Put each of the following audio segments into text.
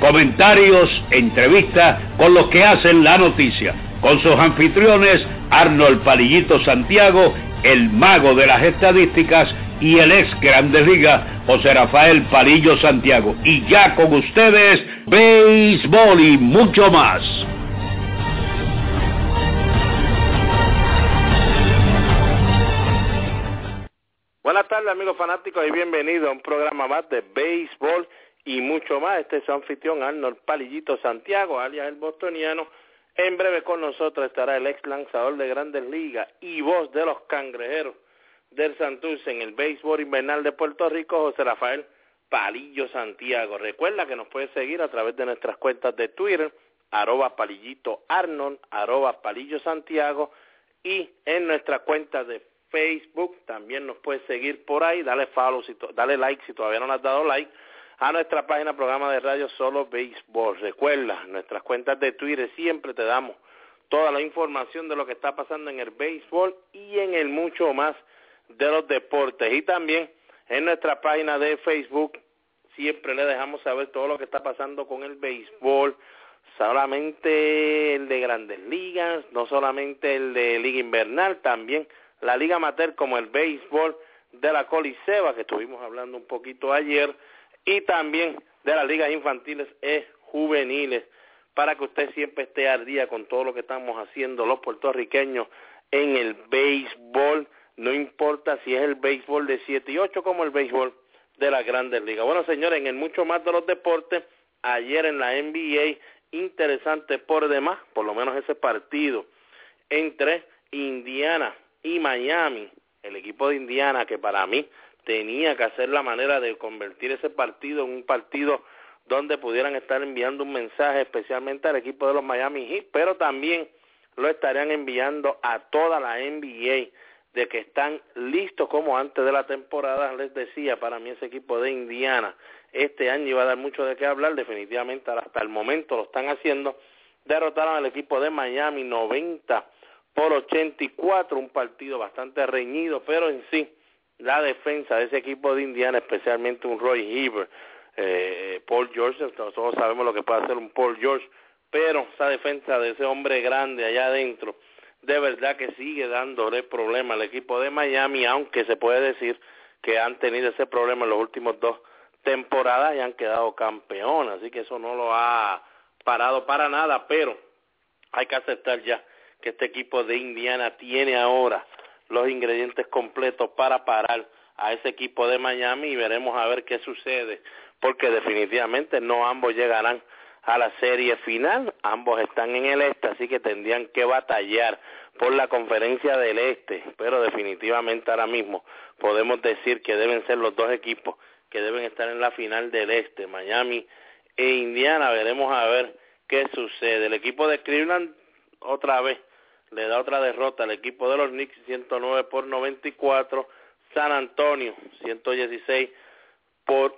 Comentarios, entrevistas con los que hacen la noticia, con sus anfitriones Arnold Palillito Santiago, el mago de las estadísticas y el ex Grandes Ligas, José Rafael Palillo Santiago. Y ya con ustedes, béisbol y mucho más. Buenas tardes amigos fanáticos y bienvenidos a un programa más de béisbol y mucho más. Este es su anfitrión Arnold Palillito Santiago, alias el bostoniano. En breve con nosotros estará el ex lanzador de grandes ligas y voz de los cangrejeros del Santurce en el béisbol invernal de Puerto Rico, José Rafael Palillo Santiago. Recuerda que nos puedes seguir a través de nuestras cuentas de Twitter, arroba palillito Arnold, arroba palillo Santiago y en nuestra cuenta de Facebook también nos puedes seguir por ahí, dale follow, si dale like si todavía no le has dado like a nuestra página programa de radio Solo Béisbol. Recuerda, nuestras cuentas de Twitter siempre te damos toda la información de lo que está pasando en el béisbol y en el mucho más de los deportes. Y también en nuestra página de Facebook siempre le dejamos saber todo lo que está pasando con el béisbol, solamente el de grandes ligas, no solamente el de liga invernal, también la liga amateur como el béisbol de la Coliseba, que estuvimos hablando un poquito ayer, y también de las ligas infantiles e juveniles, para que usted siempre esté al día con todo lo que estamos haciendo los puertorriqueños en el béisbol, no importa si es el béisbol de 7 y 8 como el béisbol de las grandes ligas. Bueno, señores, en el mucho más de los deportes, ayer en la NBA, interesante por demás, por lo menos ese partido entre Indiana y Miami, el equipo de Indiana que para mí tenía que hacer la manera de convertir ese partido en un partido donde pudieran estar enviando un mensaje especialmente al equipo de los Miami Heat, pero también lo estarían enviando a toda la NBA de que están listos como antes de la temporada, les decía, para mí ese equipo de Indiana este año iba a dar mucho de qué hablar, definitivamente hasta el momento lo están haciendo, derrotaron al equipo de Miami 90 por 84, un partido bastante reñido, pero en sí la defensa de ese equipo de Indiana, especialmente un Roy Heber, eh, Paul George, nosotros sabemos lo que puede hacer un Paul George, pero esa defensa de ese hombre grande allá adentro, de verdad que sigue dándole problema al equipo de Miami, aunque se puede decir que han tenido ese problema en los últimos dos temporadas y han quedado campeones, así que eso no lo ha parado para nada, pero hay que aceptar ya que este equipo de Indiana tiene ahora los ingredientes completos para parar a ese equipo de Miami y veremos a ver qué sucede, porque definitivamente no ambos llegarán a la serie final, ambos están en el este, así que tendrían que batallar por la conferencia del este, pero definitivamente ahora mismo podemos decir que deben ser los dos equipos que deben estar en la final del este, Miami e Indiana, veremos a ver qué sucede. El equipo de Cleveland otra vez le da otra derrota al equipo de los Knicks 109 por 94, San Antonio 116 por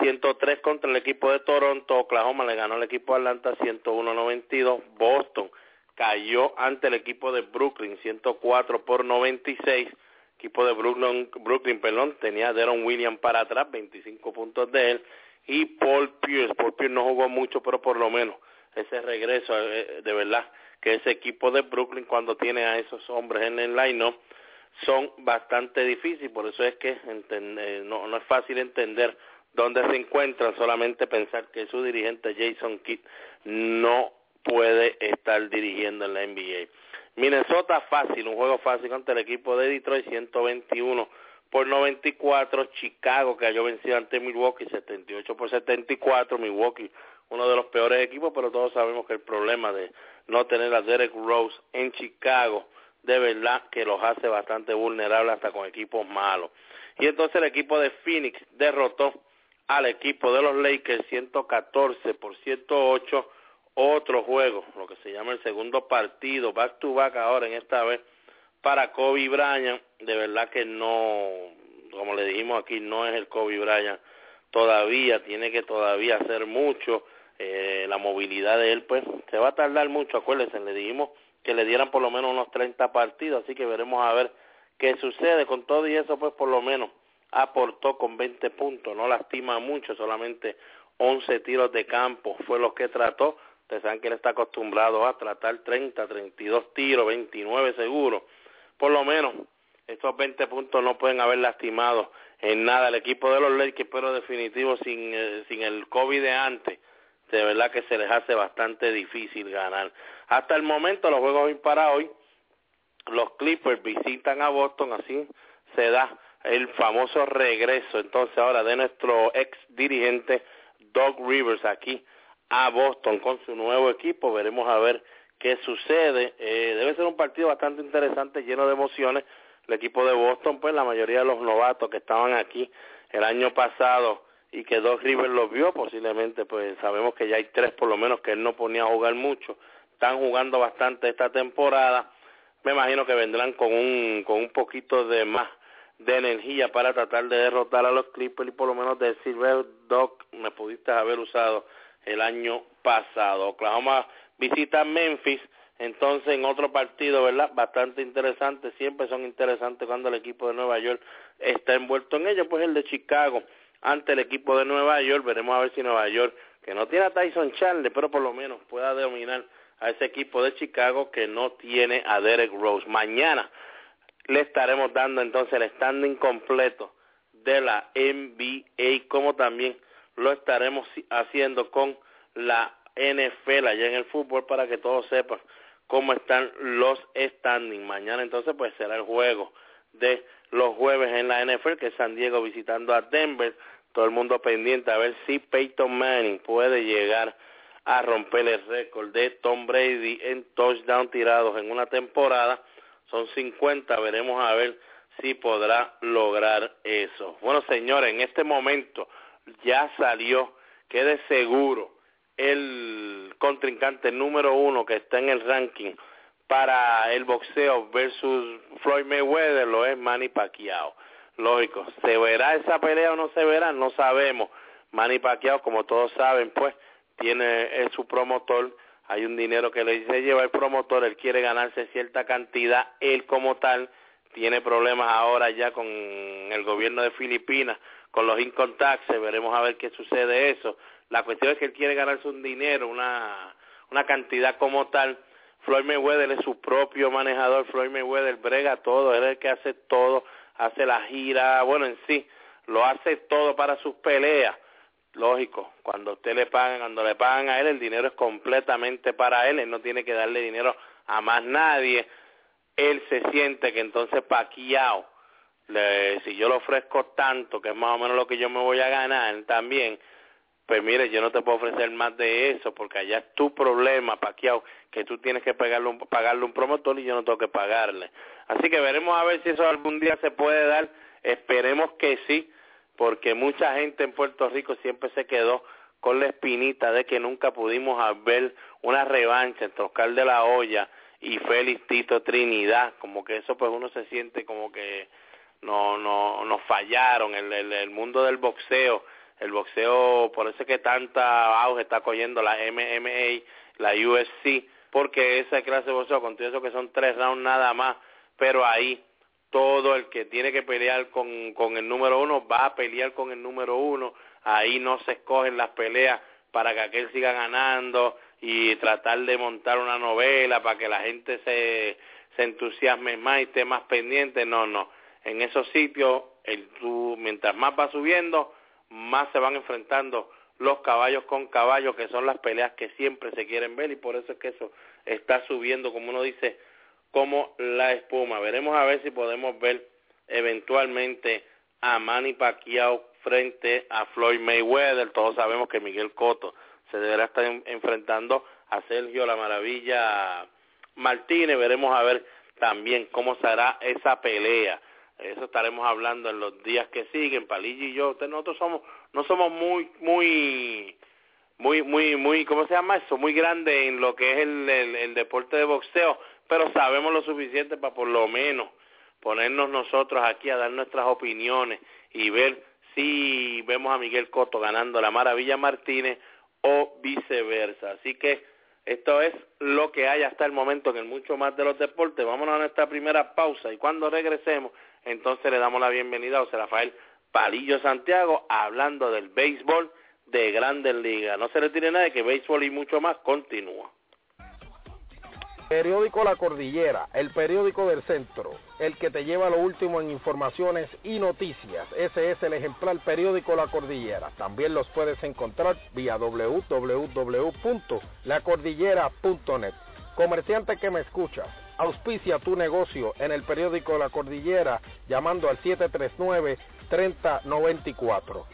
103 contra el equipo de Toronto, Oklahoma le ganó al equipo de Atlanta 101-92, Boston cayó ante el equipo de Brooklyn 104 por 96, equipo de Brooklyn, Brooklyn perdón, tenía a Deron Williams para atrás, 25 puntos de él, y Paul Pierce, Paul Pierce no jugó mucho, pero por lo menos ese regreso eh, de verdad que ese equipo de Brooklyn cuando tiene a esos hombres en el line son bastante difíciles, por eso es que eh, no, no es fácil entender dónde se encuentran, solamente pensar que su dirigente Jason Kidd no puede estar dirigiendo en la NBA. Minnesota fácil, un juego fácil contra el equipo de Detroit 121 por 94, Chicago que cayó vencido ante Milwaukee 78 por 74, Milwaukee uno de los peores equipos, pero todos sabemos que el problema de no tener a Derek Rose en Chicago, de verdad que los hace bastante vulnerables hasta con equipos malos. Y entonces el equipo de Phoenix derrotó al equipo de los Lakers 114 por 108. otro juego, lo que se llama el segundo partido, back to back ahora en esta vez para Kobe Bryant, de verdad que no, como le dijimos aquí, no es el Kobe Bryant todavía, tiene que todavía hacer mucho, eh, la movilidad de él pues se va a tardar mucho, acuérdense, le dijimos que le dieran por lo menos unos 30 partidos, así que veremos a ver qué sucede. Con todo y eso pues por lo menos aportó con 20 puntos, no lastima mucho, solamente 11 tiros de campo fue lo que trató, ustedes saben que él está acostumbrado a tratar 30, 32 tiros, 29 seguros, por lo menos estos 20 puntos no pueden haber lastimado en nada el equipo de los Lakers, pero definitivo sin, eh, sin el COVID de antes, de verdad que se les hace bastante difícil ganar. Hasta el momento los juegos para hoy, los Clippers visitan a Boston, así se da el famoso regreso entonces ahora de nuestro ex dirigente Doug Rivers aquí a Boston con su nuevo equipo, veremos a ver qué sucede. Eh, debe ser un partido bastante interesante, lleno de emociones. El equipo de Boston, pues la mayoría de los novatos que estaban aquí el año pasado y que Doc Rivers los vio, posiblemente pues sabemos que ya hay tres por lo menos que él no ponía a jugar mucho, están jugando bastante esta temporada, me imagino que vendrán con un, con un poquito de más de energía para tratar de derrotar a los Clippers y por lo menos decir, Doc, me pudiste haber usado el año pasado. Oklahoma visita Memphis, entonces en otro partido, ¿verdad? Bastante interesante, siempre son interesantes cuando el equipo de Nueva York está envuelto en ello, pues el de Chicago ante el equipo de Nueva York, veremos a ver si Nueva York, que no tiene a Tyson Chandler, pero por lo menos pueda dominar a ese equipo de Chicago que no tiene a Derek Rose. Mañana le estaremos dando entonces el standing completo de la NBA, como también lo estaremos haciendo con la NFL allá en el fútbol para que todos sepan cómo están los standings. Mañana entonces pues será el juego de los jueves en la NFL que es San Diego visitando a Denver. Todo el mundo pendiente a ver si Peyton Manning puede llegar a romper el récord de Tom Brady en touchdown tirados en una temporada. Son 50, veremos a ver si podrá lograr eso. Bueno, señores, en este momento ya salió, quede seguro, el contrincante número uno que está en el ranking para el boxeo versus Floyd Mayweather lo es Manny Pacquiao. Lógico, ¿se verá esa pelea o no se verá? No sabemos. Manny Pacquiao, como todos saben, pues tiene su promotor, hay un dinero que le dice lleva el promotor, él quiere ganarse cierta cantidad, él como tal tiene problemas ahora ya con el gobierno de Filipinas, con los income veremos a ver qué sucede eso. La cuestión es que él quiere ganarse un dinero, una, una cantidad como tal. Floyd Mayweather es su propio manejador, Floyd Mayweather brega todo, él es el que hace todo, hace la gira, bueno, en sí, lo hace todo para sus peleas. Lógico, cuando usted le pagan, cuando le pagan a él, el dinero es completamente para él, él no tiene que darle dinero a más nadie. Él se siente que entonces Paquiao, le, si yo le ofrezco tanto, que es más o menos lo que yo me voy a ganar también, pues mire, yo no te puedo ofrecer más de eso, porque allá es tu problema, Paquiao, que tú tienes que pagarle un, pagarle un promotor y yo no tengo que pagarle. Así que veremos a ver si eso algún día se puede dar, esperemos que sí, porque mucha gente en Puerto Rico siempre se quedó con la espinita de que nunca pudimos ver una revancha entre Oscar de la Hoya y Félix Tito Trinidad, como que eso pues uno se siente como que no no nos fallaron. El, el, mundo del boxeo, el boxeo por eso es que tanta auge está cogiendo la MMA, la UFC, porque esa clase de boxeo con todo eso que son tres rounds nada más, pero ahí todo el que tiene que pelear con, con el número uno va a pelear con el número uno, ahí no se escogen las peleas para que aquel siga ganando y tratar de montar una novela para que la gente se, se entusiasme más y esté más pendiente, no, no, en esos sitios, el, tú, mientras más va subiendo, más se van enfrentando los caballos con caballos, que son las peleas que siempre se quieren ver y por eso es que eso está subiendo, como uno dice, como la espuma. Veremos a ver si podemos ver eventualmente a Manny Pacquiao frente a Floyd Mayweather. Todos sabemos que Miguel Cotto se deberá estar enfrentando a Sergio La Maravilla Martínez. Veremos a ver también cómo será esa pelea. Eso estaremos hablando en los días que siguen. Palillo y yo, nosotros somos, no somos muy, muy muy, muy, muy, ¿cómo se llama eso? Muy grande en lo que es el, el, deporte de boxeo, pero sabemos lo suficiente para por lo menos ponernos nosotros aquí a dar nuestras opiniones y ver si vemos a Miguel Coto ganando la Maravilla Martínez o viceversa. Así que esto es lo que hay hasta el momento en el mucho más de los deportes. Vámonos a nuestra primera pausa y cuando regresemos, entonces le damos la bienvenida a José Rafael Palillo Santiago hablando del béisbol de Grandes Ligas. No se le tiene nada de que béisbol y mucho más continúa. Periódico La Cordillera, el periódico del centro, el que te lleva lo último en informaciones y noticias. Ese es el ejemplar periódico La Cordillera. También los puedes encontrar vía www.lacordillera.net. Comerciante que me escuchas, auspicia tu negocio en el periódico La Cordillera llamando al 739-3094.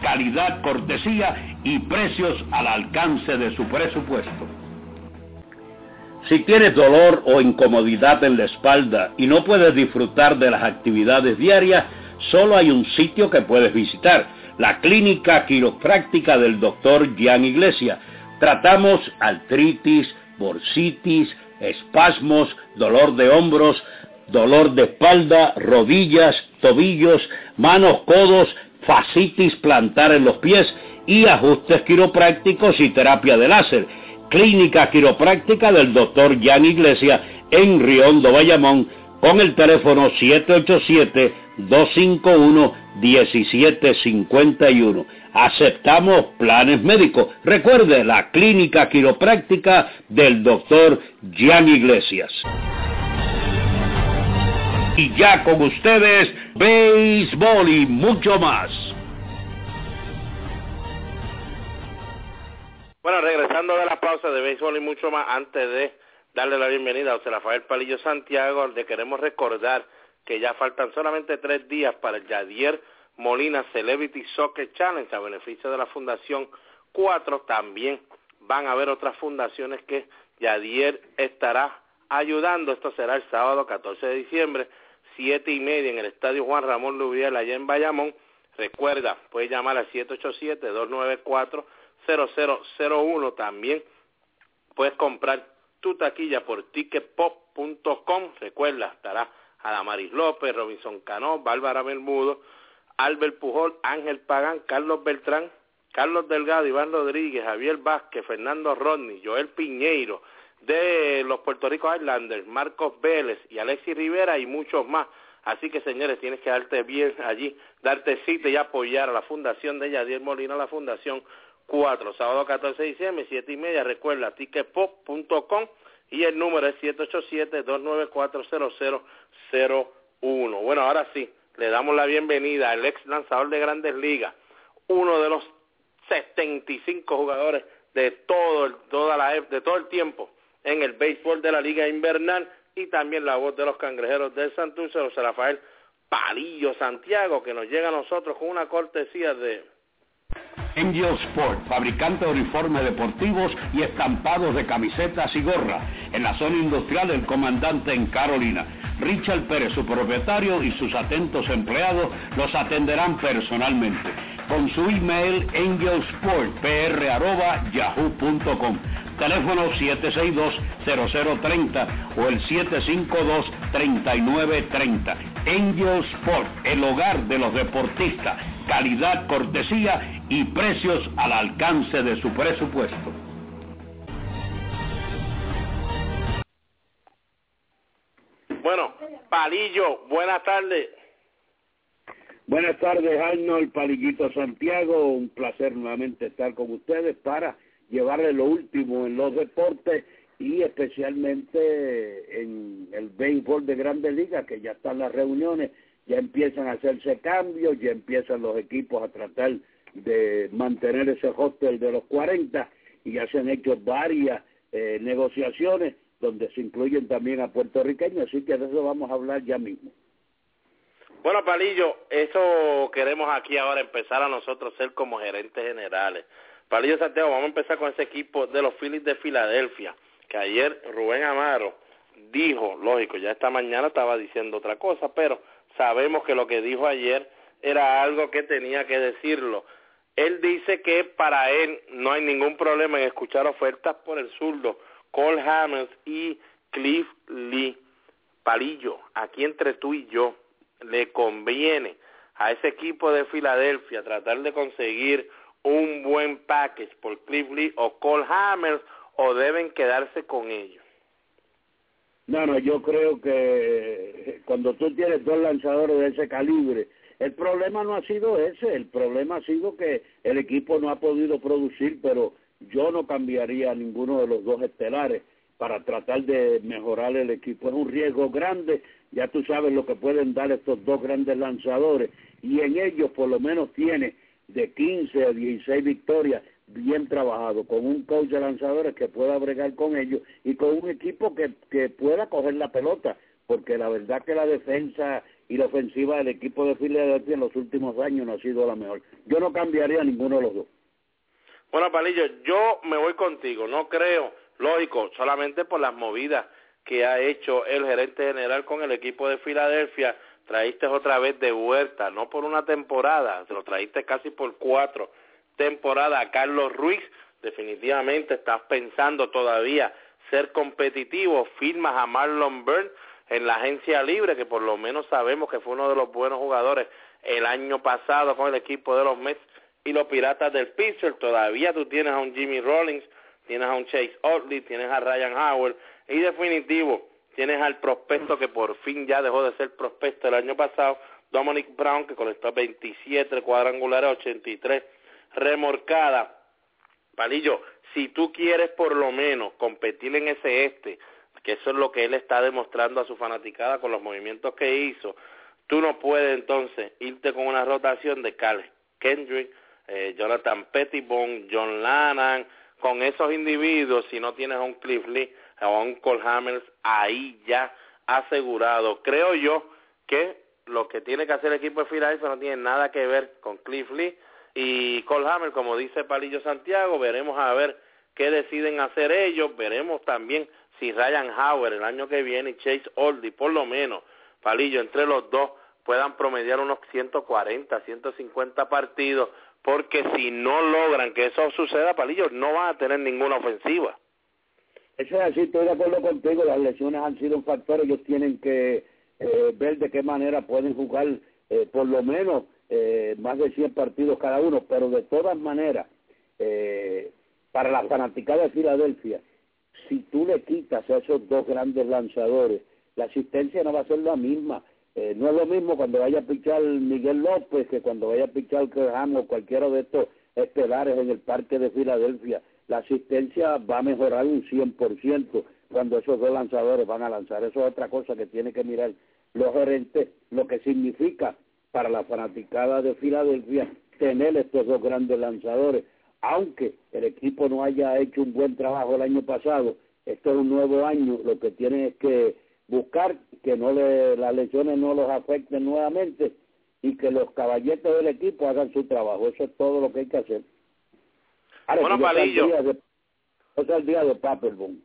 calidad, cortesía y precios al alcance de su presupuesto. Si tienes dolor o incomodidad en la espalda y no puedes disfrutar de las actividades diarias, solo hay un sitio que puedes visitar, la clínica quiropráctica del doctor Gian Iglesia. Tratamos artritis, bursitis, espasmos, dolor de hombros, dolor de espalda, rodillas, tobillos, manos, codos, fascitis plantar en los pies y ajustes quiroprácticos y terapia de láser. Clínica Quiropráctica del doctor Jan Iglesia en Riondo, Bayamón, con el teléfono 787-251-1751. Aceptamos planes médicos. Recuerde la Clínica Quiropráctica del doctor Jan Iglesias. Y ya con ustedes, béisbol y mucho más. Bueno, regresando de la pausa de béisbol y mucho más, antes de darle la bienvenida a José Rafael Palillo Santiago, le queremos recordar que ya faltan solamente tres días para el Yadier Molina Celebrity Soccer Challenge a beneficio de la Fundación 4. También van a haber otras fundaciones que Yadier estará ayudando. Esto será el sábado 14 de diciembre, siete y media en el Estadio Juan Ramón Lubiel, allá en Bayamón. Recuerda, puede llamar al 787-294 0001 también puedes comprar tu taquilla por ticketpop.com. Recuerda, estará Adamaris López, Robinson Cano, Bárbara Bermudo, Albert Pujol, Ángel Pagán, Carlos Beltrán, Carlos Delgado, Iván Rodríguez, Javier Vázquez, Fernando Rodney, Joel Piñeiro, de los Puerto Rico Islanders, Marcos Vélez y Alexis Rivera y muchos más. Así que señores, tienes que darte bien allí, darte cita y apoyar a la fundación de Yadier Molina, la fundación 4, sábado 14 de diciembre, 7 y media, recuerda, ticketpop.com y el número es 787-294-0001. Bueno, ahora sí, le damos la bienvenida al ex lanzador de Grandes Ligas, uno de los 75 jugadores de todo el, toda la, de todo el tiempo en el béisbol de la Liga Invernal y también la voz de los cangrejeros del Santurce, José Rafael Palillo Santiago, que nos llega a nosotros con una cortesía de Angel Sport, fabricante de uniformes deportivos y estampados de camisetas y gorra, en la zona industrial del comandante en Carolina. Richard Pérez, su propietario, y sus atentos empleados los atenderán personalmente. Con su email angelsportpr.yahoo.com teléfono 762-0030 o el 752-3930. Angel Sport, el hogar de los deportistas, calidad, cortesía y precios al alcance de su presupuesto. Bueno, Palillo, buenas tardes. Buenas tardes, Arnold Palillito Santiago. Un placer nuevamente estar con ustedes para llevarles lo último en los deportes y especialmente en el béisbol de Grandes Ligas, que ya están las reuniones, ya empiezan a hacerse cambios, ya empiezan los equipos a tratar de mantener ese hostel de los 40 y ya se han hecho varias eh, negociaciones donde se incluyen también a puertorriqueños, así que de eso vamos a hablar ya mismo. Bueno, Palillo, eso queremos aquí ahora empezar a nosotros ser como gerentes generales. Palillo Santiago, vamos a empezar con ese equipo de los Phillies de Filadelfia, que ayer Rubén Amaro dijo, lógico, ya esta mañana estaba diciendo otra cosa, pero sabemos que lo que dijo ayer era algo que tenía que decirlo. Él dice que para él no hay ningún problema en escuchar ofertas por el zurdo Cole Hamels y Cliff Lee. Palillo, aquí entre tú y yo, le conviene a ese equipo de Filadelfia tratar de conseguir un buen package por Cliff Lee o Cole Hamels o deben quedarse con ellos. No, no, yo creo que cuando tú tienes dos lanzadores de ese calibre, el problema no ha sido ese, el problema ha sido que el equipo no ha podido producir, pero yo no cambiaría a ninguno de los dos estelares para tratar de mejorar el equipo. Es un riesgo grande, ya tú sabes lo que pueden dar estos dos grandes lanzadores y en ellos por lo menos tiene de 15 a 16 victorias bien trabajado, con un coach de lanzadores que pueda bregar con ellos y con un equipo que, que pueda coger la pelota, porque la verdad que la defensa y la ofensiva del equipo de Filadelfia en los últimos años no ha sido la mejor. Yo no cambiaría ninguno de los dos. Bueno, Palillo, yo me voy contigo. No creo, lógico, solamente por las movidas que ha hecho el gerente general con el equipo de Filadelfia. Traíste otra vez de vuelta, no por una temporada, se lo traíste casi por cuatro temporadas a Carlos Ruiz. Definitivamente estás pensando todavía ser competitivo. Firmas a Marlon Byrne en la agencia libre, que por lo menos sabemos que fue uno de los buenos jugadores el año pasado con el equipo de los Mets y los Piratas del Pitcher. Todavía tú tienes a un Jimmy Rollins, tienes a un Chase Otley, tienes a Ryan Howard y definitivo tienes al prospecto que por fin ya dejó de ser prospecto el año pasado, Dominic Brown, que conectó 27 cuadrangulares, 83 remorcada. Palillo, si tú quieres por lo menos competir en ese este, que eso es lo que él está demostrando a su fanaticada con los movimientos que hizo, tú no puedes entonces irte con una rotación de Carl Kendrick, eh, Jonathan Pettibone, John Lannan, con esos individuos, si no tienes a un Cliff Lee a un Cole ahí ya asegurado. Creo yo que lo que tiene que hacer el equipo de Philadelphia no tiene nada que ver con Cliff Lee y Cole como dice Palillo Santiago, veremos a ver qué deciden hacer ellos, veremos también si Ryan Howard el año que viene y Chase Oldie, por lo menos, Palillo, entre los dos puedan promediar unos 140, 150 partidos, porque si no logran que eso suceda, Palillo, no van a tener ninguna ofensiva. Eso es así, estoy de acuerdo contigo, las lesiones han sido un factor, ellos tienen que eh, ver de qué manera pueden jugar eh, por lo menos eh, más de 100 partidos cada uno, pero de todas maneras, eh, para la fanaticada de Filadelfia, si tú le quitas a esos dos grandes lanzadores, la asistencia no va a ser la misma. Eh, no es lo mismo cuando vaya a pichar Miguel López que cuando vaya a pichar Kerham o cualquiera de estos estelares en el parque de Filadelfia. La asistencia va a mejorar un 100% cuando esos dos lanzadores van a lanzar. Eso es otra cosa que tiene que mirar los gerentes, lo que significa para la fanaticada de Filadelfia tener estos dos grandes lanzadores. Aunque el equipo no haya hecho un buen trabajo el año pasado, esto es un nuevo año, lo que tienen es que buscar que no le, las lesiones no los afecten nuevamente y que los caballetes del equipo hagan su trabajo. Eso es todo lo que hay que hacer. Bueno, Palillo. Es el día de Paperbone.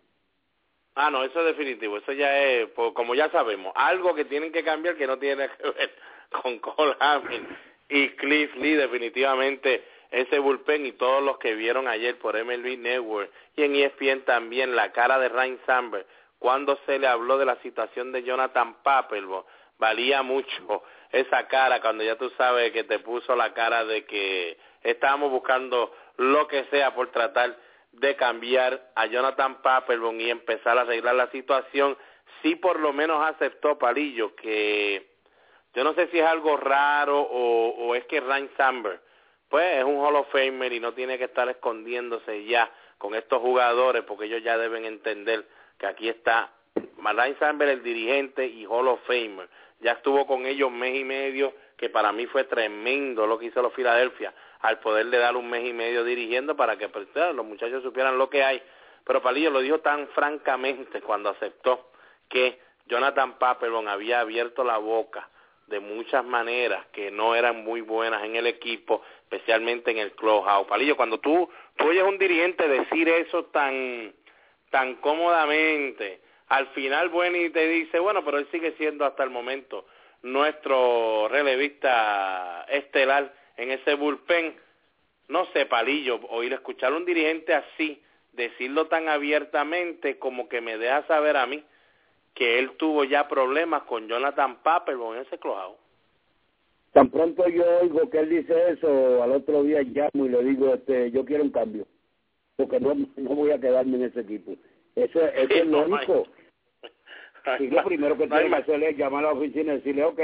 Ah, no, eso es definitivo. Eso ya es, pues, como ya sabemos, algo que tienen que cambiar que no tiene que ver con Cole Hamilton y Cliff Lee definitivamente ese bullpen y todos los que vieron ayer por MLB Network y en ESPN también la cara de Ryan Samberg cuando se le habló de la situación de Jonathan Papelbo valía mucho esa cara cuando ya tú sabes que te puso la cara de que estábamos buscando lo que sea por tratar de cambiar a Jonathan Papelbon y empezar a arreglar la situación. Sí por lo menos aceptó Palillo que yo no sé si es algo raro o, es que Ryan Samber pues es un Hall of Famer y no tiene que estar escondiéndose ya con estos jugadores porque ellos ya deben entender que aquí está Ryan Samber el dirigente y Hall of Famer. Ya estuvo con ellos mes y medio que para mí fue tremendo lo que hizo los Filadelfia al poderle dar un mes y medio dirigiendo para que pues, los muchachos supieran lo que hay pero Palillo lo dijo tan francamente cuando aceptó que Jonathan Papelbon había abierto la boca de muchas maneras que no eran muy buenas en el equipo, especialmente en el clubhouse. Palillo, cuando tú, tú oyes a un dirigente decir eso tan, tan cómodamente, al final bueno y te dice, bueno, pero él sigue siendo hasta el momento nuestro relevista estelar en ese bullpen. No sé, Palillo, oír escuchar a un dirigente así, decirlo tan abiertamente como que me deja saber a mí que él tuvo ya problemas con Jonathan Papelbon en ese clojado. Tan pronto yo oigo que él dice eso, al otro día llamo y le digo, este, yo quiero un cambio, porque no, no voy a quedarme en ese equipo. Eso, eso es lo único. Y lo primero que tengo que hacer es llamar a la oficina y decirle, ok,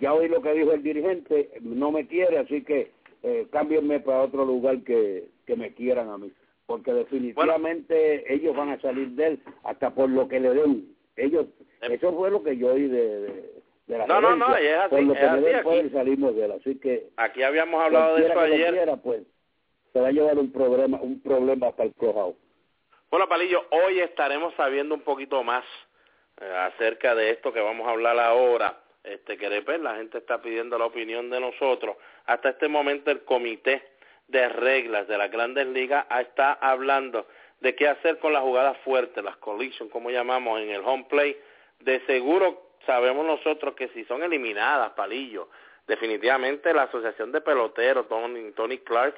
ya oí lo que dijo el dirigente, no me quiere, así que eh, cámbienme para otro lugar que, que me quieran a mí. Porque definitivamente ellos van a salir de él hasta por lo que le den. Ellos em- eso fue lo que yo oí de, de, la no no no es así, por lo que así aquí, salimos de él. Así que aquí habíamos hablado de eso ayer. quiera, pues se va a llevar un problema un problema hasta el crujado bueno Palillo hoy estaremos sabiendo un poquito más eh, acerca de esto que vamos a hablar ahora este después la gente está pidiendo la opinión de nosotros hasta este momento el comité de reglas de las grandes ligas está hablando de qué hacer con las jugadas fuertes, las collisions, como llamamos en el home play. De seguro sabemos nosotros que si son eliminadas, palillo, definitivamente la Asociación de Peloteros, Tony, Clark,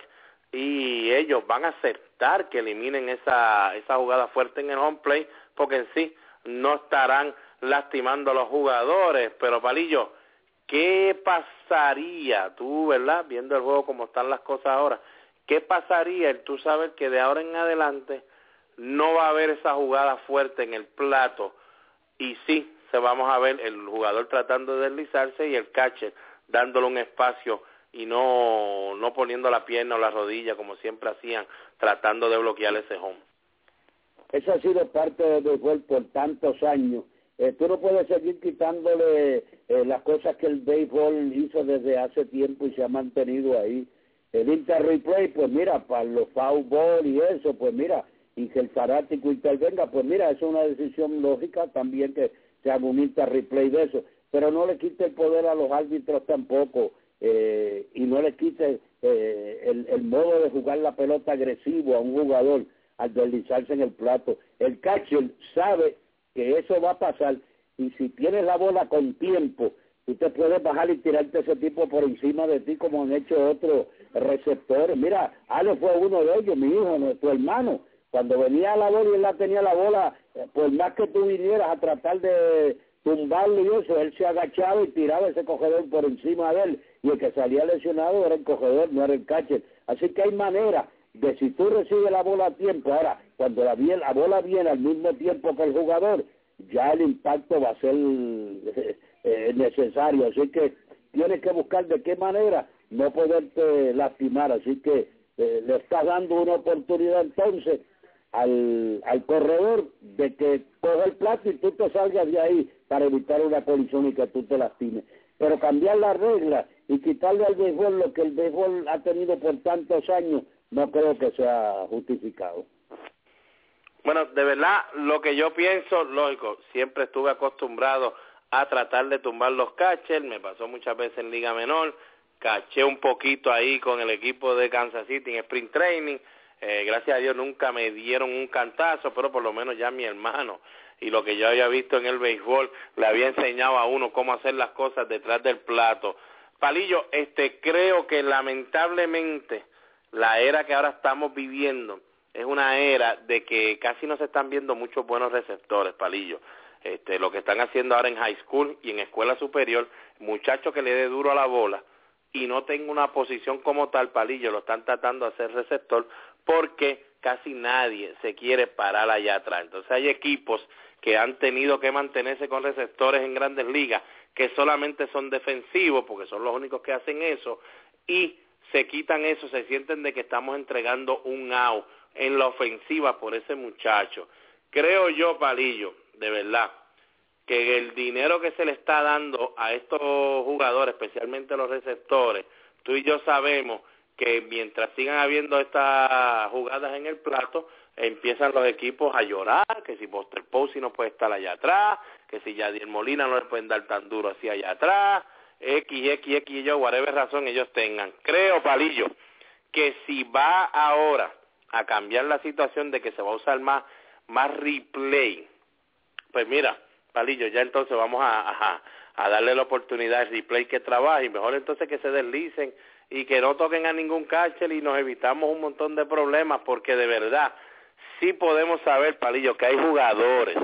y ellos van a aceptar que eliminen esa, esa jugada fuerte en el home play, porque en sí no estarán lastimando a los jugadores. Pero, Palillo, ¿qué pasaría tú, verdad, viendo el juego como están las cosas ahora? ¿Qué pasaría el tú sabes que de ahora en adelante no va a haber esa jugada fuerte en el plato y sí se vamos a ver el jugador tratando de deslizarse y el catcher dándole un espacio y no no poniendo la pierna o la rodilla como siempre hacían tratando de bloquear ese home. Eso ha sido parte del béisbol por tantos años. Eh, tú no puedes seguir quitándole eh, las cosas que el béisbol hizo desde hace tiempo y se ha mantenido ahí. El inter replay, pues mira, para los foul ball y eso, pues mira, y que el fanático intervenga, pues mira, es una decisión lógica también que se haga un replay de eso, pero no le quite el poder a los árbitros tampoco eh, y no le quite eh, el, el modo de jugar la pelota agresivo a un jugador al deslizarse en el plato. El catcher sabe que eso va a pasar y si tienes la bola con tiempo, tú te puedes bajar y tirarte ese tipo por encima de ti como han hecho otros receptores. Mira, Ale fue uno de ellos, mi hijo, nuestro hermano cuando venía la bola y él la tenía la bola, eh, por más que tú vinieras a tratar de tumbarlo y eso, él se agachaba y tiraba ese cogedor por encima de él. Y el que salía lesionado era el cogedor, no era el catcher. Así que hay manera de si tú recibes la bola a tiempo, ahora, cuando la, la bola viene al mismo tiempo que el jugador, ya el impacto va a ser eh, necesario. Así que tienes que buscar de qué manera no poderte lastimar. Así que eh, le estás dando una oportunidad entonces al, al corredor de que coja el plato y tú te salgas de ahí para evitar una colisión y que tú te lastimes. Pero cambiar la regla y quitarle al béisbol lo que el béisbol ha tenido por tantos años, no creo que sea justificado. Bueno, de verdad, lo que yo pienso, lógico, siempre estuve acostumbrado a tratar de tumbar los catchers, me pasó muchas veces en Liga Menor, caché un poquito ahí con el equipo de Kansas City en Sprint Training, eh, gracias a Dios nunca me dieron un cantazo, pero por lo menos ya mi hermano y lo que yo había visto en el béisbol le había enseñado a uno cómo hacer las cosas detrás del plato. Palillo, este creo que lamentablemente la era que ahora estamos viviendo es una era de que casi no se están viendo muchos buenos receptores, Palillo. Este, lo que están haciendo ahora en high school y en escuela superior, muchachos que le dé duro a la bola y no tenga una posición como tal, Palillo, lo están tratando de hacer receptor porque casi nadie se quiere parar allá atrás. Entonces hay equipos que han tenido que mantenerse con receptores en grandes ligas que solamente son defensivos porque son los únicos que hacen eso y se quitan eso, se sienten de que estamos entregando un out en la ofensiva por ese muchacho. Creo yo, Palillo, de verdad, que el dinero que se le está dando a estos jugadores, especialmente los receptores, tú y yo sabemos que mientras sigan habiendo estas jugadas en el plato, empiezan los equipos a llorar, que si Buster Posey no puede estar allá atrás, que si Yadier Molina no le pueden dar tan duro así allá atrás, X, X, X yo, whatever razón ellos tengan. Creo, Palillo, que si va ahora a cambiar la situación de que se va a usar más, más replay, pues mira, Palillo, ya entonces vamos a, a, darle la oportunidad al replay que trabaje y mejor entonces que se deslicen y que no toquen a ningún catcher y nos evitamos un montón de problemas porque de verdad sí podemos saber, Palillo, que hay jugadores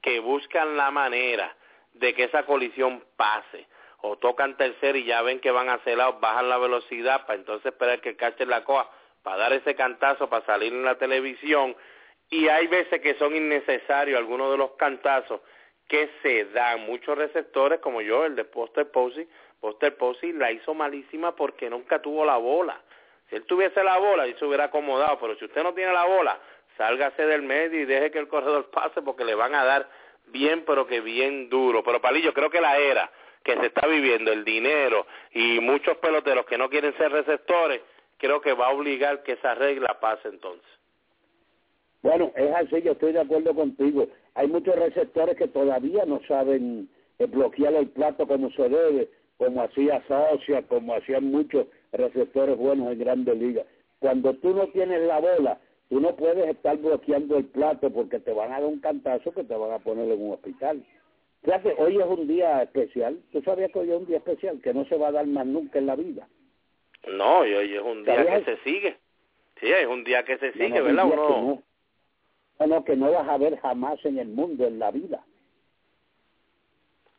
que buscan la manera de que esa colisión pase o tocan tercer y ya ven que van a lado, bajan la velocidad para entonces esperar que el catcher la coja para dar ese cantazo, para salir en la televisión y hay veces que son innecesarios algunos de los cantazos que se dan muchos receptores como yo, el de Poster Posey, Poster Posey la hizo malísima porque nunca tuvo la bola. Si él tuviese la bola, y se hubiera acomodado, pero si usted no tiene la bola, sálgase del medio y deje que el corredor pase porque le van a dar bien, pero que bien duro. Pero Palillo, creo que la era que se está viviendo, el dinero y muchos peloteros que no quieren ser receptores, creo que va a obligar que esa regla pase entonces. Bueno, es así, yo estoy de acuerdo contigo. Hay muchos receptores que todavía no saben bloquear el plato como se debe, como hacía Socia, como hacían muchos receptores buenos en grandes ligas. Cuando tú no tienes la bola, tú no puedes estar bloqueando el plato porque te van a dar un cantazo que te van a poner en un hospital. Fíjate, hoy es un día especial. ¿Tú sabías que hoy es un día especial que no se va a dar más nunca en la vida? No, hoy es un día que se sigue. Sí, es un día que se sigue, ¿verdad? Uno... No, no, que no vas a ver jamás en el mundo, en la vida.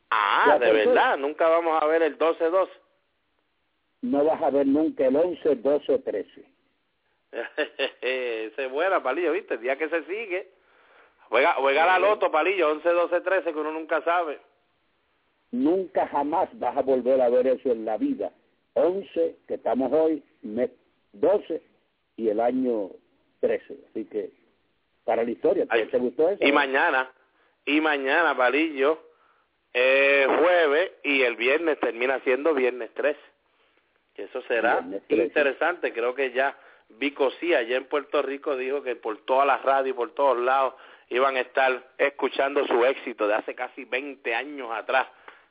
Ah, de verdad, nunca vamos a ver el 12-12. No vas a ver nunca el 11-12-13. Ese es buena, Palillo, ¿viste? El día que se sigue. Juega, juega la loto, Palillo, 11-12-13, que uno nunca sabe. Nunca jamás vas a volver a ver eso en la vida. 11, que estamos hoy, 12 y el año 13. Así que para la historia. ¿Te, gustó eso? Y mañana, y mañana, Palillo, eh, jueves y el viernes termina siendo viernes 13. Eso será interesante. Creo que ya Vico sí, allá en Puerto Rico dijo que por todas las radios, por todos lados, iban a estar escuchando su éxito de hace casi 20 años atrás,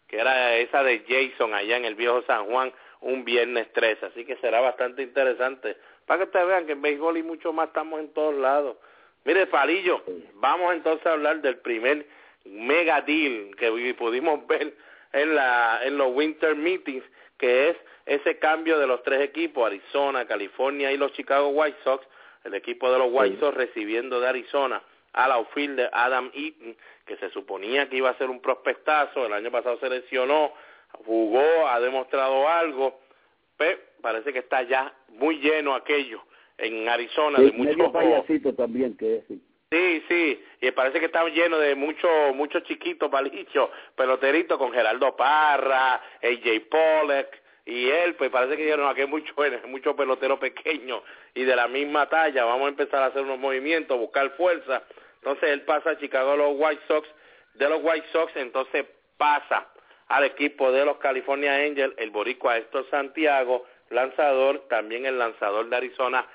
que era esa de Jason allá en el viejo San Juan, un viernes 13. Así que será bastante interesante. Para que ustedes vean que en béisbol y mucho más estamos en todos lados. Mire, Palillo, vamos entonces a hablar del primer mega deal que pudimos ver en, la, en los Winter Meetings, que es ese cambio de los tres equipos, Arizona, California y los Chicago White Sox, el equipo de los White Sox recibiendo de Arizona a la de Adam Eaton, que se suponía que iba a ser un prospectazo, el año pasado se lesionó, jugó, ha demostrado algo, pero parece que está ya muy lleno aquello en Arizona de muchos payasito también que es sí. Sí y parece que está lleno de muchos muchos chiquitos palichos peloteritos con Geraldo Parra AJ Pollack y él pues parece que dijeron aquí hay mucho mucho pelotero pequeño y de la misma talla. Vamos a empezar a hacer unos movimientos buscar fuerza. Entonces él pasa a Chicago a los White Sox de los White Sox entonces pasa al equipo de los California Angels el boricua Héctor Santiago lanzador también el lanzador de Arizona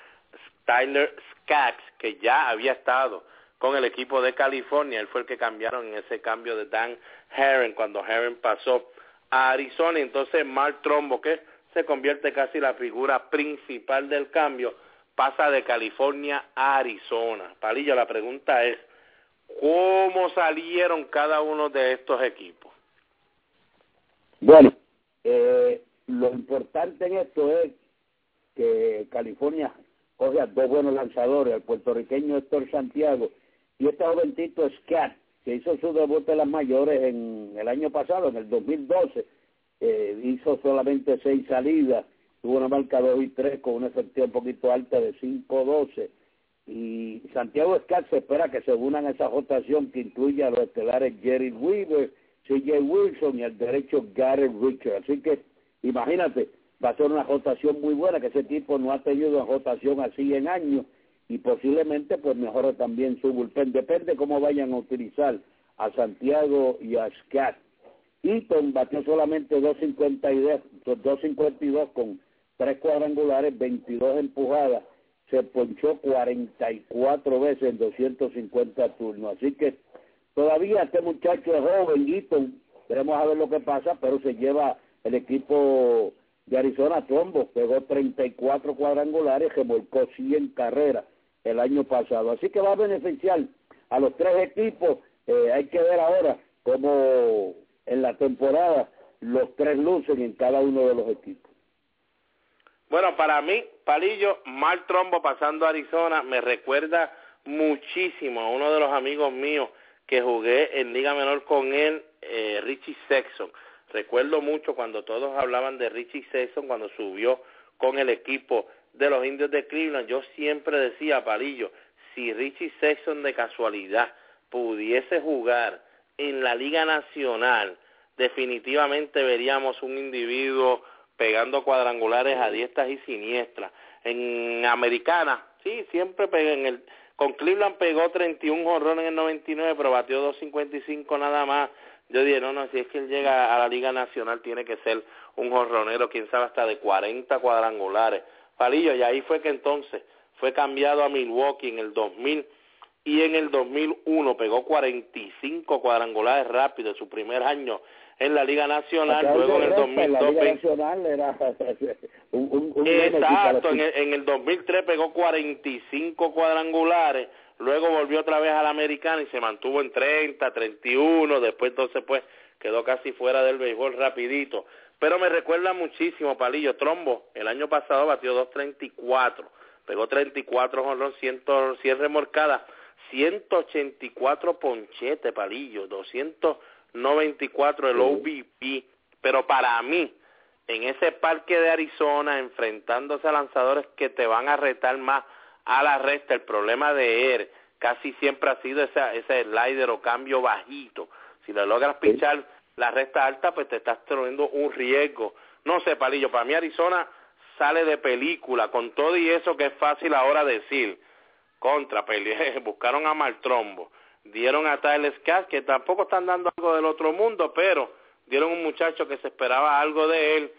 Tyler Skaggs, que ya había estado con el equipo de California. Él fue el que cambiaron en ese cambio de Dan Herron cuando Herron pasó a Arizona. Entonces Mark Trombo, que se convierte casi la figura principal del cambio, pasa de California a Arizona. Palillo, la pregunta es, ¿cómo salieron cada uno de estos equipos? Bueno, eh, lo importante en esto es que California coge a dos buenos lanzadores, el puertorriqueño Héctor Santiago y este jovencito Scat, que hizo su debut en las mayores en el año pasado, en el 2012, eh, hizo solamente seis salidas, tuvo una marca 2 y 3 con una efectividad un poquito alta de 5-12 y Santiago Scott se espera que se unan a esa rotación que incluye a los estelares Jerry Weaver, CJ Wilson y al derecho Garrett Richard. Así que imagínate, va a ser una rotación muy buena, que ese tipo no ha tenido una rotación así en años y posiblemente pues mejore también su bullpen. Depende cómo vayan a utilizar a Santiago y a Scott. Eaton batió solamente 2.52, 2.52 con tres cuadrangulares, 22 empujadas se ponchó 44 veces en 250 turnos. Así que todavía este muchacho es joven, Eaton, queremos a ver lo que pasa, pero se lleva el equipo de Arizona Trombo, pegó 34 cuadrangulares, remolcó 100 carreras el año pasado. Así que va a beneficiar a los tres equipos. Eh, hay que ver ahora cómo en la temporada los tres lucen en cada uno de los equipos. Bueno, para mí, Palillo, mal trombo pasando a Arizona, me recuerda muchísimo a uno de los amigos míos que jugué en Liga Menor con él, eh, Richie Sexton. Recuerdo mucho cuando todos hablaban de Richie Sexton cuando subió con el equipo de los indios de Cleveland. Yo siempre decía, Palillo, si Richie Sexton de casualidad pudiese jugar en la Liga Nacional, definitivamente veríamos un individuo pegando cuadrangulares a diestas y siniestras. En Americana, sí, siempre en el... Con Cleveland pegó 31 jorrones en el 99, pero batió 255 nada más. Yo dije, no, no, si es que él llega a la Liga Nacional tiene que ser un jorronero, quién sabe, hasta de 40 cuadrangulares. Palillo, y ahí fue que entonces fue cambiado a Milwaukee en el 2000 y en el 2001 pegó 45 cuadrangulares rápidos, su primer año en la Liga Nacional, luego en el 2002... Exacto, en el, en el 2003 pegó 45 cuadrangulares, luego volvió otra vez a la Americana y se mantuvo en 30, 31, después entonces pues quedó casi fuera del béisbol rapidito. Pero me recuerda muchísimo, Palillo, Trombo, el año pasado batió 2.34, pegó 34 jonrón, 100, 100 remorcadas, 184 ponchete, Palillo, 200 94 el OVP, pero para mí, en ese parque de Arizona, enfrentándose a lanzadores que te van a retar más a la resta, el problema de él casi siempre ha sido ese, ese slider o cambio bajito. Si le logras pinchar la resta alta, pues te estás teniendo un riesgo. No sé, Palillo, para mí Arizona sale de película, con todo y eso que es fácil ahora decir. Contra, buscaron a Maltrombo dieron a Tyler Scott, que tampoco están dando algo del otro mundo, pero dieron un muchacho que se esperaba algo de él,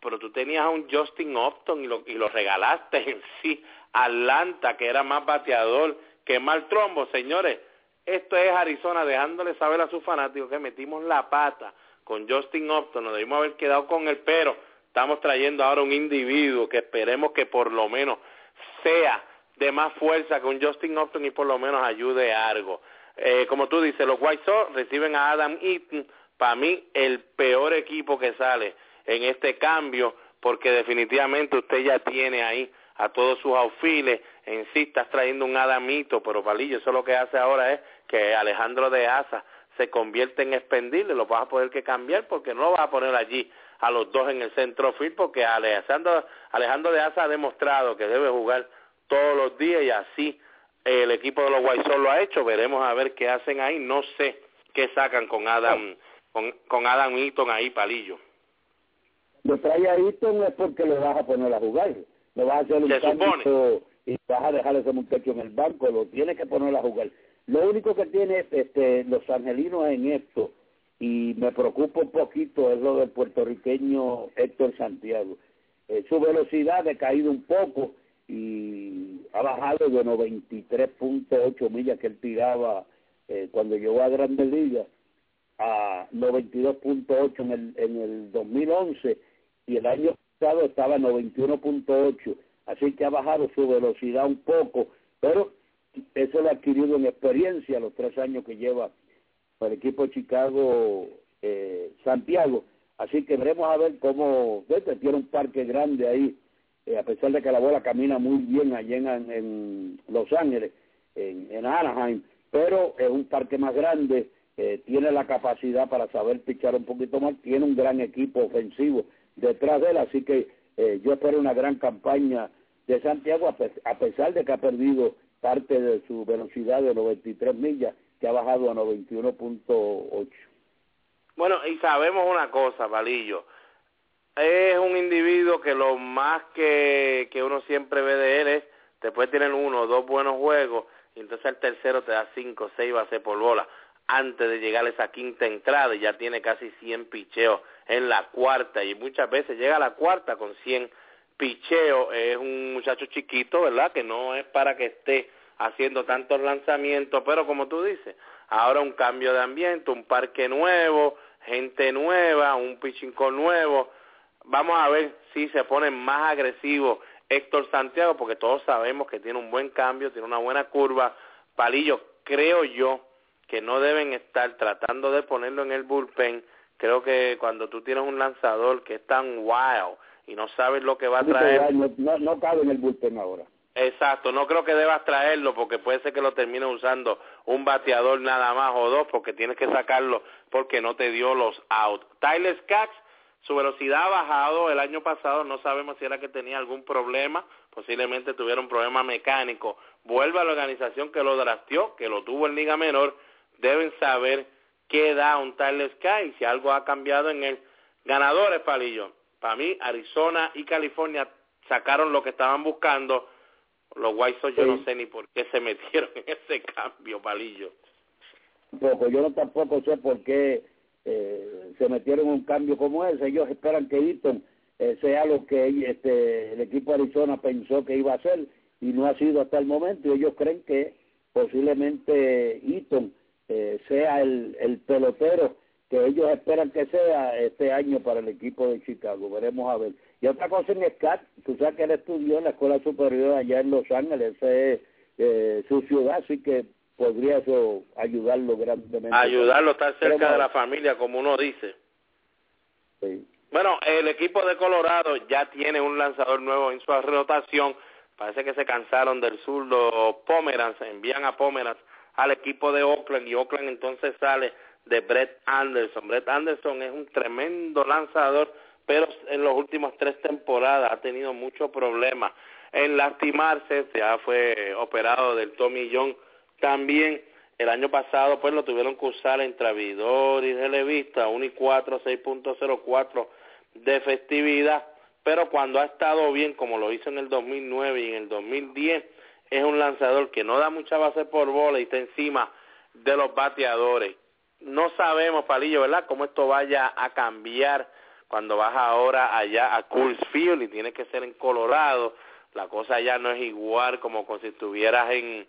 pero tú tenías a un Justin Upton y lo, regalaste en sí, Atlanta, que era más bateador que mal trombo, señores. Esto es Arizona dejándole saber a sus fanáticos que metimos la pata con Justin Upton, nos debimos haber quedado con él, pero estamos trayendo ahora un individuo que esperemos que por lo menos sea de más fuerza que un Justin Upton y por lo menos ayude algo. Eh, como tú dices, los White Sox reciben a Adam Eaton, para mí el peor equipo que sale en este cambio, porque definitivamente usted ya tiene ahí a todos sus aufiles, en sí estás trayendo un Adamito, pero Palillo, eso lo que hace ahora es que Alejandro de Asa se convierte en expendible, lo vas a poder que cambiar porque no lo vas a poner allí a los dos en el centro field porque Alejandro, Alejandro de Asa ha demostrado que debe jugar todos los días y así el equipo de los Sox lo ha hecho. Veremos a ver qué hacen ahí. No sé qué sacan con Adam con, con Adam Eaton ahí, palillo. Lo trae a Eaton es porque lo vas a poner a jugar. Lo vas a hacer un cambio y vas a dejar ese muchacho en el banco. Lo tienes que poner a jugar. Lo único que tiene este, los angelinos en esto, y me preocupa un poquito, es lo del puertorriqueño Héctor Santiago. Eh, su velocidad ha caído un poco y ha bajado de 93.8 millas que él tiraba eh, cuando llegó a Grandes Ligas a 92.8 en el, en el 2011 y el año pasado estaba a 91.8, así que ha bajado su velocidad un poco, pero eso lo ha adquirido en experiencia los tres años que lleva para el equipo Chicago eh, Santiago, así que veremos a ver cómo, tiene un parque grande ahí eh, a pesar de que la bola camina muy bien allí en, Los Ángeles, en, Anaheim, pero es un parque más grande, eh, tiene la capacidad para saber pichar un poquito más, tiene un gran equipo ofensivo detrás de él, así que eh, yo espero una gran campaña de Santiago, a pesar de que ha perdido parte de su velocidad de 93 millas, que ha bajado a 91.8. Bueno, y sabemos una cosa, Valillo, es un individuo que lo más que, que uno siempre ve de él es, después tienen uno o dos buenos juegos, y entonces el tercero te da cinco, seis bases por bola, antes de llegar a esa quinta entrada, y ya tiene casi 100 picheos en la cuarta, y muchas veces llega a la cuarta con 100 picheos, es un muchacho chiquito, ¿verdad?, que no es para que esté haciendo tantos lanzamientos, pero como tú dices, ahora un cambio de ambiente, un parque nuevo, gente nueva, un pitching nuevo, vamos a ver si se pone más agresivo Héctor Santiago, porque todos sabemos que tiene un buen cambio, tiene una buena curva. Palillo, creo yo que no deben estar tratando de ponerlo en el bullpen. Creo que cuando tú tienes un lanzador que es tan wild y no sabes lo que va a traer... No, no cabe en el bullpen ahora. Exacto, no creo que debas traerlo porque puede ser que lo termine usando un bateador nada más o dos porque tienes que sacarlo porque no te dio los out. Tyler Skaggs su velocidad ha bajado el año pasado, no sabemos si era que tenía algún problema, posiblemente tuviera un problema mecánico. Vuelve a la organización que lo drafteó, que lo tuvo en Liga Menor, deben saber qué da un Tyler Sky, si algo ha cambiado en él. Ganadores, Palillo. Para mí, Arizona y California sacaron lo que estaban buscando. Los White Sox yo no sé ni por qué se metieron en ese cambio, Palillo. Poco, yo no tampoco sé por qué eh, se metieron en un cambio como ese. Ellos esperan que Eaton eh, sea lo que este, el equipo de Arizona pensó que iba a ser y no ha sido hasta el momento. Y ellos creen que posiblemente Eaton eh, sea el, el pelotero que ellos esperan que sea este año para el equipo de Chicago. Veremos a ver. Y otra cosa en Scott, tú sabes que él estudió en la escuela superior allá en Los Ángeles, esa es eh, su ciudad, así que podría eso ayudarlo grandemente. Ayudarlo, estar cerca de la familia, como uno dice. Bueno, el equipo de Colorado ya tiene un lanzador nuevo en su rotación. Parece que se cansaron del zurdo Pomeranz, envían a Pomeranz al equipo de Oakland y Oakland entonces sale de Brett Anderson. Brett Anderson es un tremendo lanzador, pero en los últimos tres temporadas ha tenido muchos problemas en lastimarse, ya fue operado del Tommy John también. El año pasado pues lo tuvieron que usar en Travidor y Relevista, 1 y 4, 6.04 de festividad, pero cuando ha estado bien, como lo hizo en el 2009 y en el 2010, es un lanzador que no da mucha base por bola y está encima de los bateadores. No sabemos, Palillo, ¿verdad?, cómo esto vaya a cambiar cuando vas ahora allá a Coors Field y tiene que ser en Colorado. La cosa ya no es igual como si estuvieras en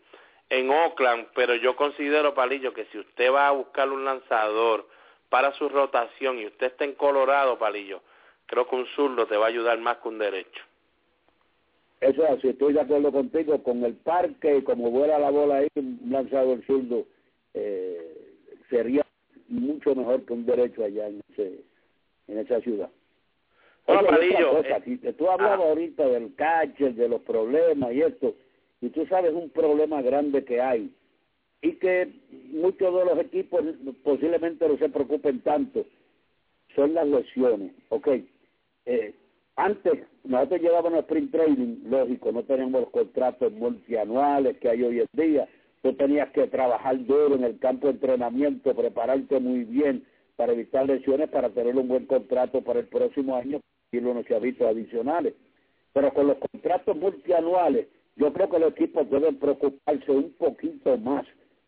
en Oakland, pero yo considero, Palillo, que si usted va a buscar un lanzador para su rotación y usted está en Colorado, Palillo, creo que un zurdo te va a ayudar más que un derecho. Eso es así, estoy de acuerdo contigo, con el parque como vuela la bola ahí, un lanzador zurdo eh, sería mucho mejor que un derecho allá en, ese, en esa ciudad. Bueno, Palillo, eh, tú hablabas ah. ahorita del catcher, de los problemas y esto, y tú sabes un problema grande que hay y que muchos de los equipos posiblemente no se preocupen tanto son las lesiones, ¿ok? Eh, antes nosotros llevábamos sprint training, lógico, no tenemos los contratos multianuales que hay hoy en día, tú tenías que trabajar duro en el campo de entrenamiento, prepararte muy bien para evitar lesiones, para tener un buen contrato para el próximo año y unos chavitos adicionales. Pero con los contratos multianuales, yo creo que los equipos deben preocuparse un poquito más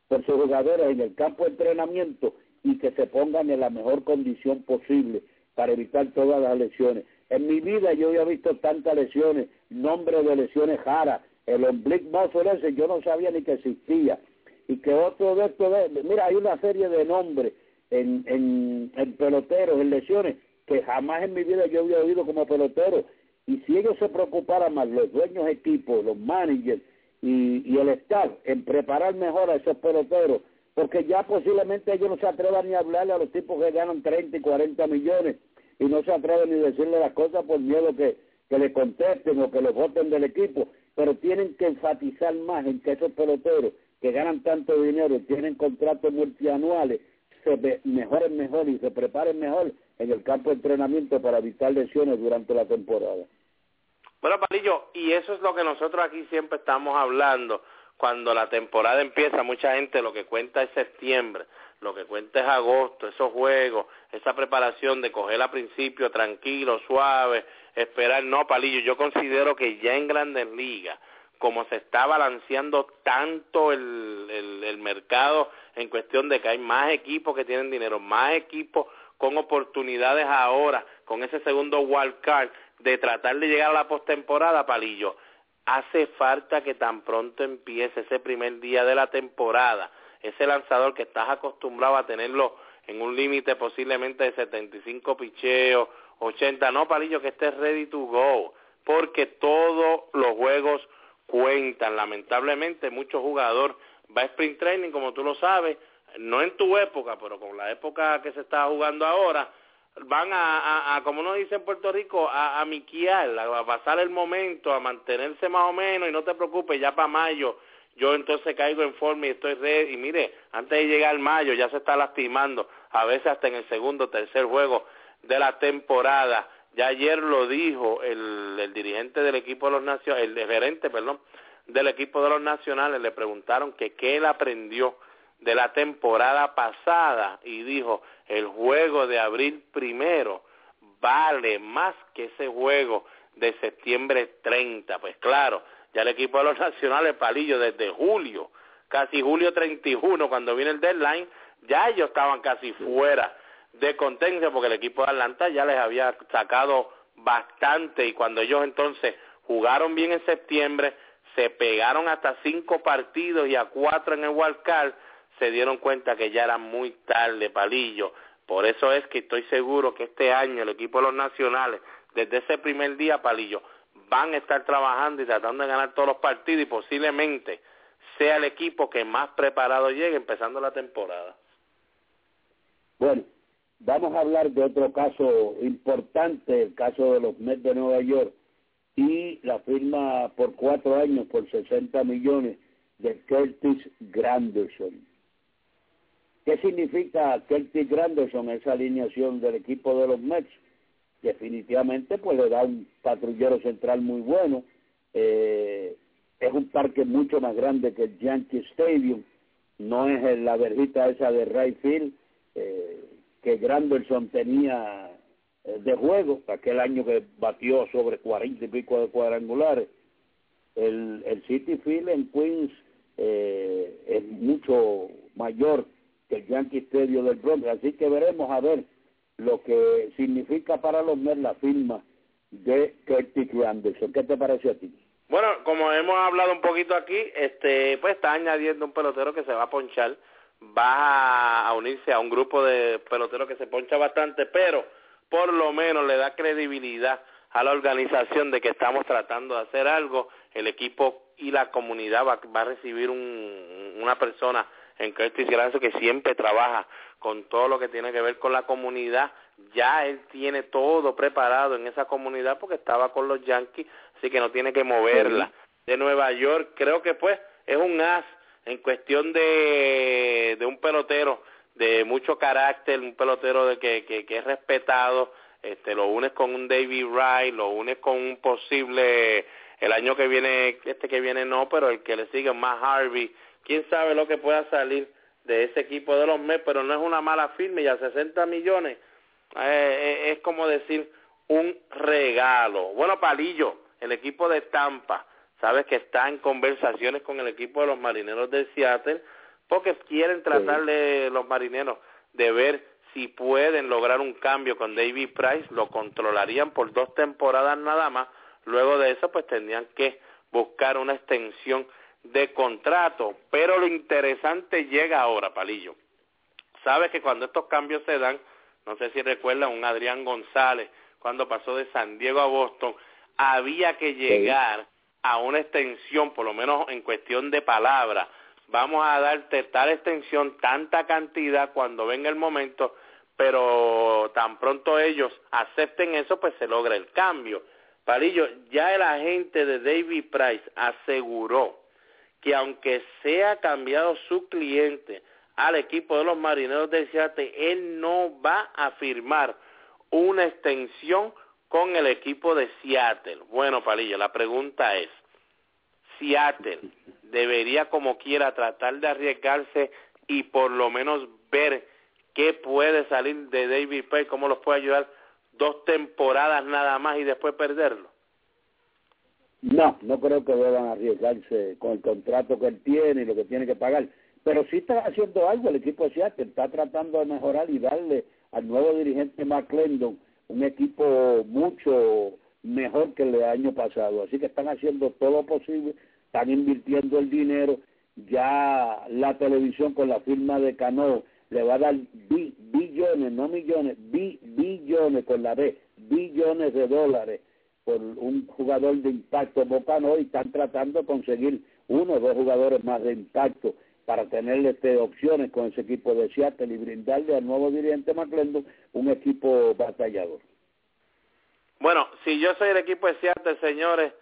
por sus jugadores en el campo de entrenamiento y que se pongan en la mejor condición posible para evitar todas las lesiones. En mi vida yo había visto tantas lesiones, nombre de lesiones jara, el oblique muscle ese yo no sabía ni que existía. Y que otro de estos, mira, hay una serie de nombres en, en, en peloteros, en lesiones, que jamás en mi vida yo había oído como pelotero y si ellos se preocuparan más, los dueños de equipo, los managers y, y el staff, en preparar mejor a esos peloteros, porque ya posiblemente ellos no se atrevan ni a hablarle a los tipos que ganan 30 y 40 millones y no se atreven ni decirle las cosas por miedo que, que le contesten o que los voten del equipo, pero tienen que enfatizar más en que esos peloteros que ganan tanto dinero y tienen contratos multianuales se mejoren mejor y se preparen mejor en el campo de entrenamiento para evitar lesiones durante la temporada. Bueno, Palillo, y eso es lo que nosotros aquí siempre estamos hablando. Cuando la temporada empieza, mucha gente lo que cuenta es septiembre, lo que cuenta es agosto, esos juegos, esa preparación de coger a principio tranquilo, suave, esperar. No, Palillo, yo considero que ya en Grandes Ligas, como se está balanceando tanto el, el, mercado en cuestión de que hay más equipos que tienen dinero, más equipos con oportunidades ahora, con ese segundo wild card, de tratar de llegar a la postemporada, Palillo, hace falta que tan pronto empiece ese primer día de la temporada, ese lanzador que estás acostumbrado a tenerlo en un límite posiblemente de 75 picheos, 80, no, Palillo, que esté ready to go, porque todos los juegos cuentan. Lamentablemente, muchos jugadores va a sprint training, como tú lo sabes, no en tu época, pero con la época que se está jugando ahora, van a, como uno dice en Puerto Rico, a, a miquiar, a pasar el momento, a mantenerse más o menos y no te preocupes, ya para mayo yo entonces caigo en forma y estoy ready. Y mire, antes de llegar mayo ya se está lastimando, a veces hasta en el segundo, tercer juego de la temporada. Ya ayer lo dijo el, el dirigente del equipo de los nacionales, el gerente, perdón, del equipo de los nacionales, le preguntaron que qué él aprendió de la temporada pasada y dijo, el juego de abril primero vale más que ese juego de septiembre 30. Pues claro, ya el equipo de los nacionales, Palillo, desde julio, casi julio 31, cuando viene el deadline, ya ellos estaban casi fuera de contención porque el equipo de Atlanta ya les había sacado bastante y cuando ellos entonces jugaron bien en septiembre, se pegaron hasta cinco partidos y a cuatro en el Card, se dieron cuenta que ya era muy tarde, palillo. Por eso es que estoy seguro que este año el equipo de los nacionales, desde ese primer día, palillo, van a estar trabajando y tratando de ganar todos los partidos y posiblemente sea el equipo que más preparado llegue empezando la temporada. Bueno, vamos a hablar de otro caso importante, el caso de los Mets de Nueva York y la firma por cuatro años por 60 millones de Curtis Granderson. ¿Qué significa Curtis Granderson, esa alineación del equipo de los Mets? Definitivamente, pues le da un patrullero central muy bueno. Eh, es un parque mucho más grande que el Yankee Stadium. No es la verjita esa de Right Field eh, que Granderson tenía eh, de juego, aquel año que batió sobre cuarenta y pico de cuadrangulares. El, el City Field en Queens es mucho mayor el Yankee Stadium del Bronx. Así que veremos a ver lo que significa para los Mets la firma de Curtis Anderson. ¿Qué te parece a ti? Bueno, como hemos hablado un poquito aquí, este, pues está añadiendo un pelotero que se va a ponchar, va a unirse a un grupo de peloteros que se poncha bastante, pero por lo menos le da credibilidad a la organización de que estamos tratando de hacer algo, el equipo y la comunidad va, va a recibir un, una persona en Curtis Granzo que siempre trabaja con todo lo que tiene que ver con la comunidad. Ya él tiene todo preparado en esa comunidad porque estaba con los Yankees, así que no tiene que moverla. De Nueva York, creo que pues es un as en cuestión de, de un pelotero de mucho carácter, un pelotero de que, que, que es respetado, este, lo unes con un David Wright, lo unes con un posible, el año que viene, este que viene no, pero el que le sigue más Harvey, quién sabe lo que pueda salir de ese equipo de los Mets, pero no es una mala firma y a 60 millones eh, eh, es como decir un regalo. Bueno, Palillo, el equipo de Tampa, sabes que está en conversaciones con el equipo de los marineros de Seattle porque quieren tratarle los marineros de ver si pueden lograr un cambio con David Price, lo controlarían por dos temporadas nada más, luego de eso pues tendrían que buscar una extensión de contrato. Pero lo interesante llega ahora, Palillo. Sabes que cuando estos cambios se dan, no sé si recuerdan un Adrián González, cuando pasó de San Diego a Boston, había que llegar a una extensión, por lo menos en cuestión de palabra. Vamos a darte tal extensión, tanta cantidad cuando venga el momento, pero tan pronto ellos acepten eso, pues se logra el cambio. Palillo, ya el agente de David Price aseguró que aunque sea cambiado su cliente al equipo de los marineros de Seattle, él no va a firmar una extensión con el equipo de Seattle. Bueno, Palillo, la pregunta es, Seattle debería como quiera tratar de arriesgarse y por lo menos ver qué puede salir de David Pay, cómo los puede ayudar dos temporadas nada más y después perderlo. No, no creo que deban arriesgarse con el contrato que él tiene y lo que tiene que pagar. Pero sí está haciendo algo el equipo de Seattle, está tratando de mejorar y darle al nuevo dirigente McClendon un equipo mucho mejor que el del año pasado. Así que están haciendo todo lo posible, están invirtiendo el dinero. Ya la televisión con la firma de Cano le va a dar billones, no millones, billones con la B, billones de dólares por un jugador de impacto Bocano y están tratando de conseguir uno o dos jugadores más de impacto para tener este, opciones con ese equipo de Seattle y brindarle al nuevo dirigente McClendon un equipo batallador. Bueno, si yo soy el equipo de Seattle, señores,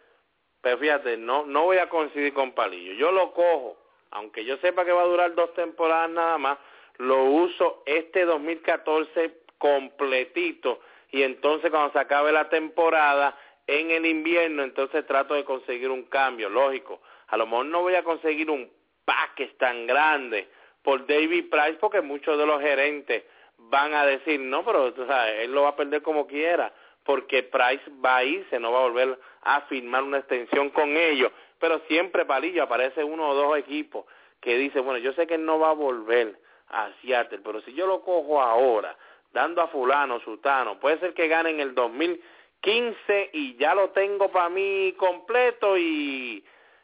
pues fíjate, no, no voy a coincidir con Palillo. Yo lo cojo, aunque yo sepa que va a durar dos temporadas nada más, lo uso este 2014 completito y entonces cuando se acabe la temporada en el invierno, entonces trato de conseguir un cambio, lógico. A lo mejor no voy a conseguir un paquete tan grande por David Price porque muchos de los gerentes van a decir, no, pero tú sabes, él lo va a perder como quiera porque Price va a irse, no va a volver a firmar una extensión con ellos. Pero siempre, Palillo, aparece uno o dos equipos que dice, bueno, yo sé que él no va a volver a Seattle, pero si yo lo cojo ahora, dando a fulano, sutano, puede ser que gane en el 2015 y ya lo tengo para mí completo y,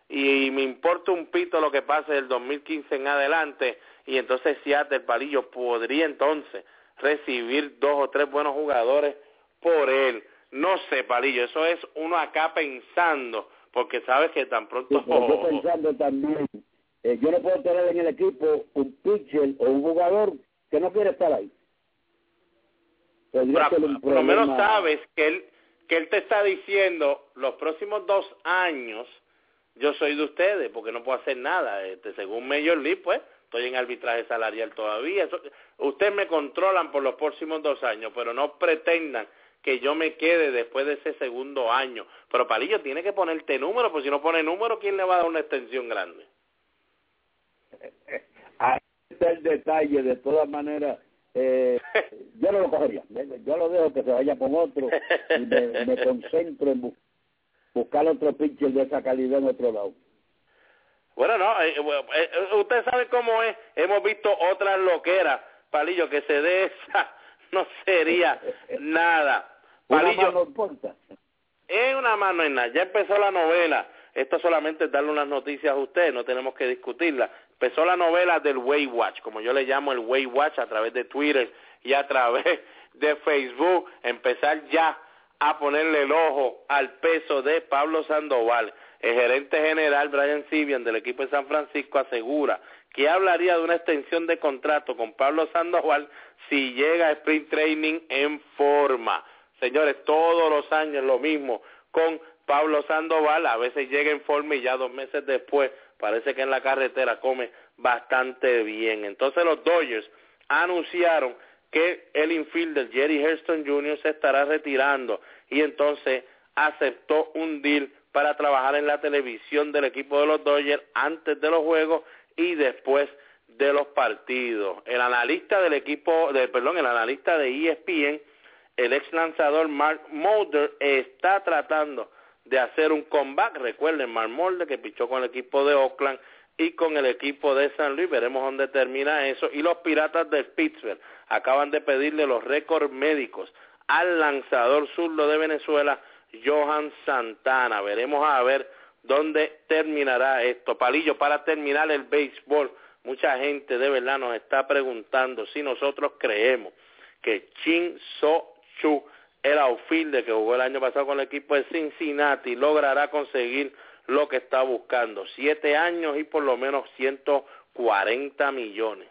y me importa un pito lo que pase del 2015 en adelante. Y entonces Seattle Palillo podría entonces recibir dos o tres buenos jugadores por él. No sé, Palillo, eso es uno acá pensando, porque sabes que tan pronto... yo pensando también, eh, yo no puedo tener en el equipo un pitcher o un jugador que no quiere estar ahí. Por lo menos sabes que él, que él te está diciendo los próximos dos años yo soy de ustedes porque no puedo hacer nada. Este, según Major League, pues estoy en arbitraje salarial todavía. ustedes me controlan por los próximos dos años, pero no pretendan que yo me quede después de ese segundo año. Pero Palillo tiene que ponerte número, porque si no pone número, ¿quién le va a dar una extensión grande? Ahí está el detalle, de todas maneras eh, yo no lo cogería. Yo lo dejo que se vaya con otro y me, concentro en buscar otro pitcher de esa calidad en otro lado. Bueno, no, eh, eh, eh, usted sabe cómo es. Hemos visto otras loqueras, Palillo, que se dé esa, no sería nada. Palillo, importa. Es una mano en nada. Ya empezó la novela. Esto solamente es darle unas noticias a usted, no tenemos que discutirla. Empezó la novela del Way Watch, como yo le llamo el Way Watch, a través de Twitter y a través de Facebook. Empezar ya a ponerle el ojo al peso de Pablo Sandoval. El gerente general Brian Sibian del equipo de San Francisco asegura que hablaría de una extensión de contrato con Pablo Sandoval si llega a Sprint Training en forma. Señores, todos los años lo mismo con Pablo Sandoval, a veces llega en forma y ya dos meses después parece que en la carretera come bastante bien. Entonces los Dodgers anunciaron que el infielder Jerry Hairston Jr. se estará retirando y entonces aceptó un deal para trabajar en la televisión del equipo de los Dodgers antes de los juegos y después de los partidos. El analista del equipo, de, perdón, el analista de ESPN, el ex lanzador Mark Mulder, está tratando de hacer un comeback. Recuerden, Mark Molde que pichó con el equipo de Oakland y con el equipo de San Luis. Veremos dónde termina eso. Y los Piratas de Pittsburgh acaban de pedirle los récords médicos al lanzador zurdo de Venezuela, Johan Santana. Veremos a ver dónde terminará esto. Palillo, para terminar el béisbol, mucha gente de verdad nos está preguntando si nosotros creemos que Chin So Chu el outfielder que jugó el año pasado con el equipo de Cincinnati logrará conseguir lo que está buscando, siete años y por lo menos 140 millones.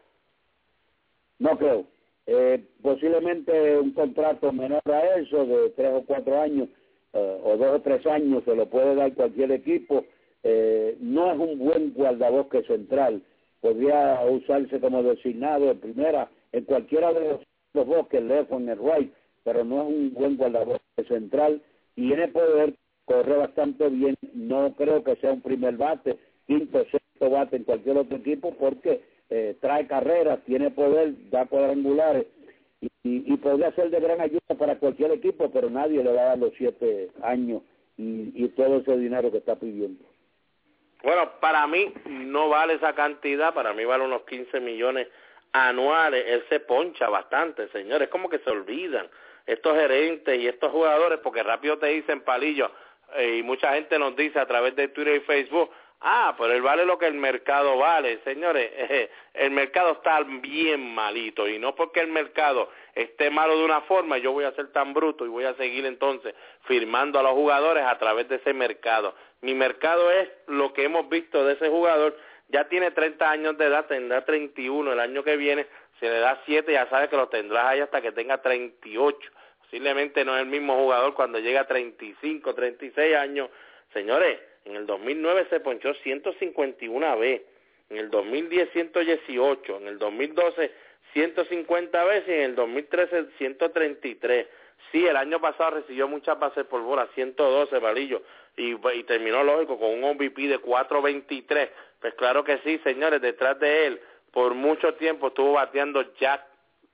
No creo. Eh, posiblemente un contrato menor a eso, de tres o cuatro años, eh, o dos o tres años, se lo puede dar cualquier equipo. Eh, no es un buen guardabosque central. Podría usarse como designado en primera, en cualquiera de los, bosques, left en el right, pero no es un buen guardador central, tiene poder, corre bastante bien, no creo que sea un primer bate, quinto, sexto bate en cualquier otro equipo porque eh, trae carreras, tiene poder, da cuadrangulares y, y, podría ser de gran ayuda para cualquier equipo, pero nadie le va a dar los siete años y, y todo ese dinero que está pidiendo. Bueno, para mí no vale esa cantidad, para mí vale unos 15 millones anuales. Él se poncha bastante, señores, como que se olvidan estos gerentes y estos jugadores, porque rápido te dicen palillo, eh, y mucha gente nos dice a través de Twitter y Facebook, ah, pero él vale lo que el mercado vale. Señores, el mercado está bien malito y no porque el mercado esté malo de una forma, yo voy a ser tan bruto y voy a seguir entonces firmando a los jugadores a través de ese mercado. Mi mercado es lo que hemos visto de ese jugador. Ya tiene 30 años de edad, tendrá 31 el año que viene. Si le da 7, ya sabe que lo tendrás ahí hasta que tenga 38. Posiblemente no es el mismo jugador cuando llega a 35, 36 años. Señores, en el 2009 se ponchó 151 veces, en el 2010 118, en el 2012 150 veces y en el 2013 133. Sí, el año pasado recibió muchas bases por bola, 112 palillos, y, y terminó lógico con un MVP de 4.23. Pues claro que sí, señores, detrás de él por mucho tiempo estuvo bateando Jack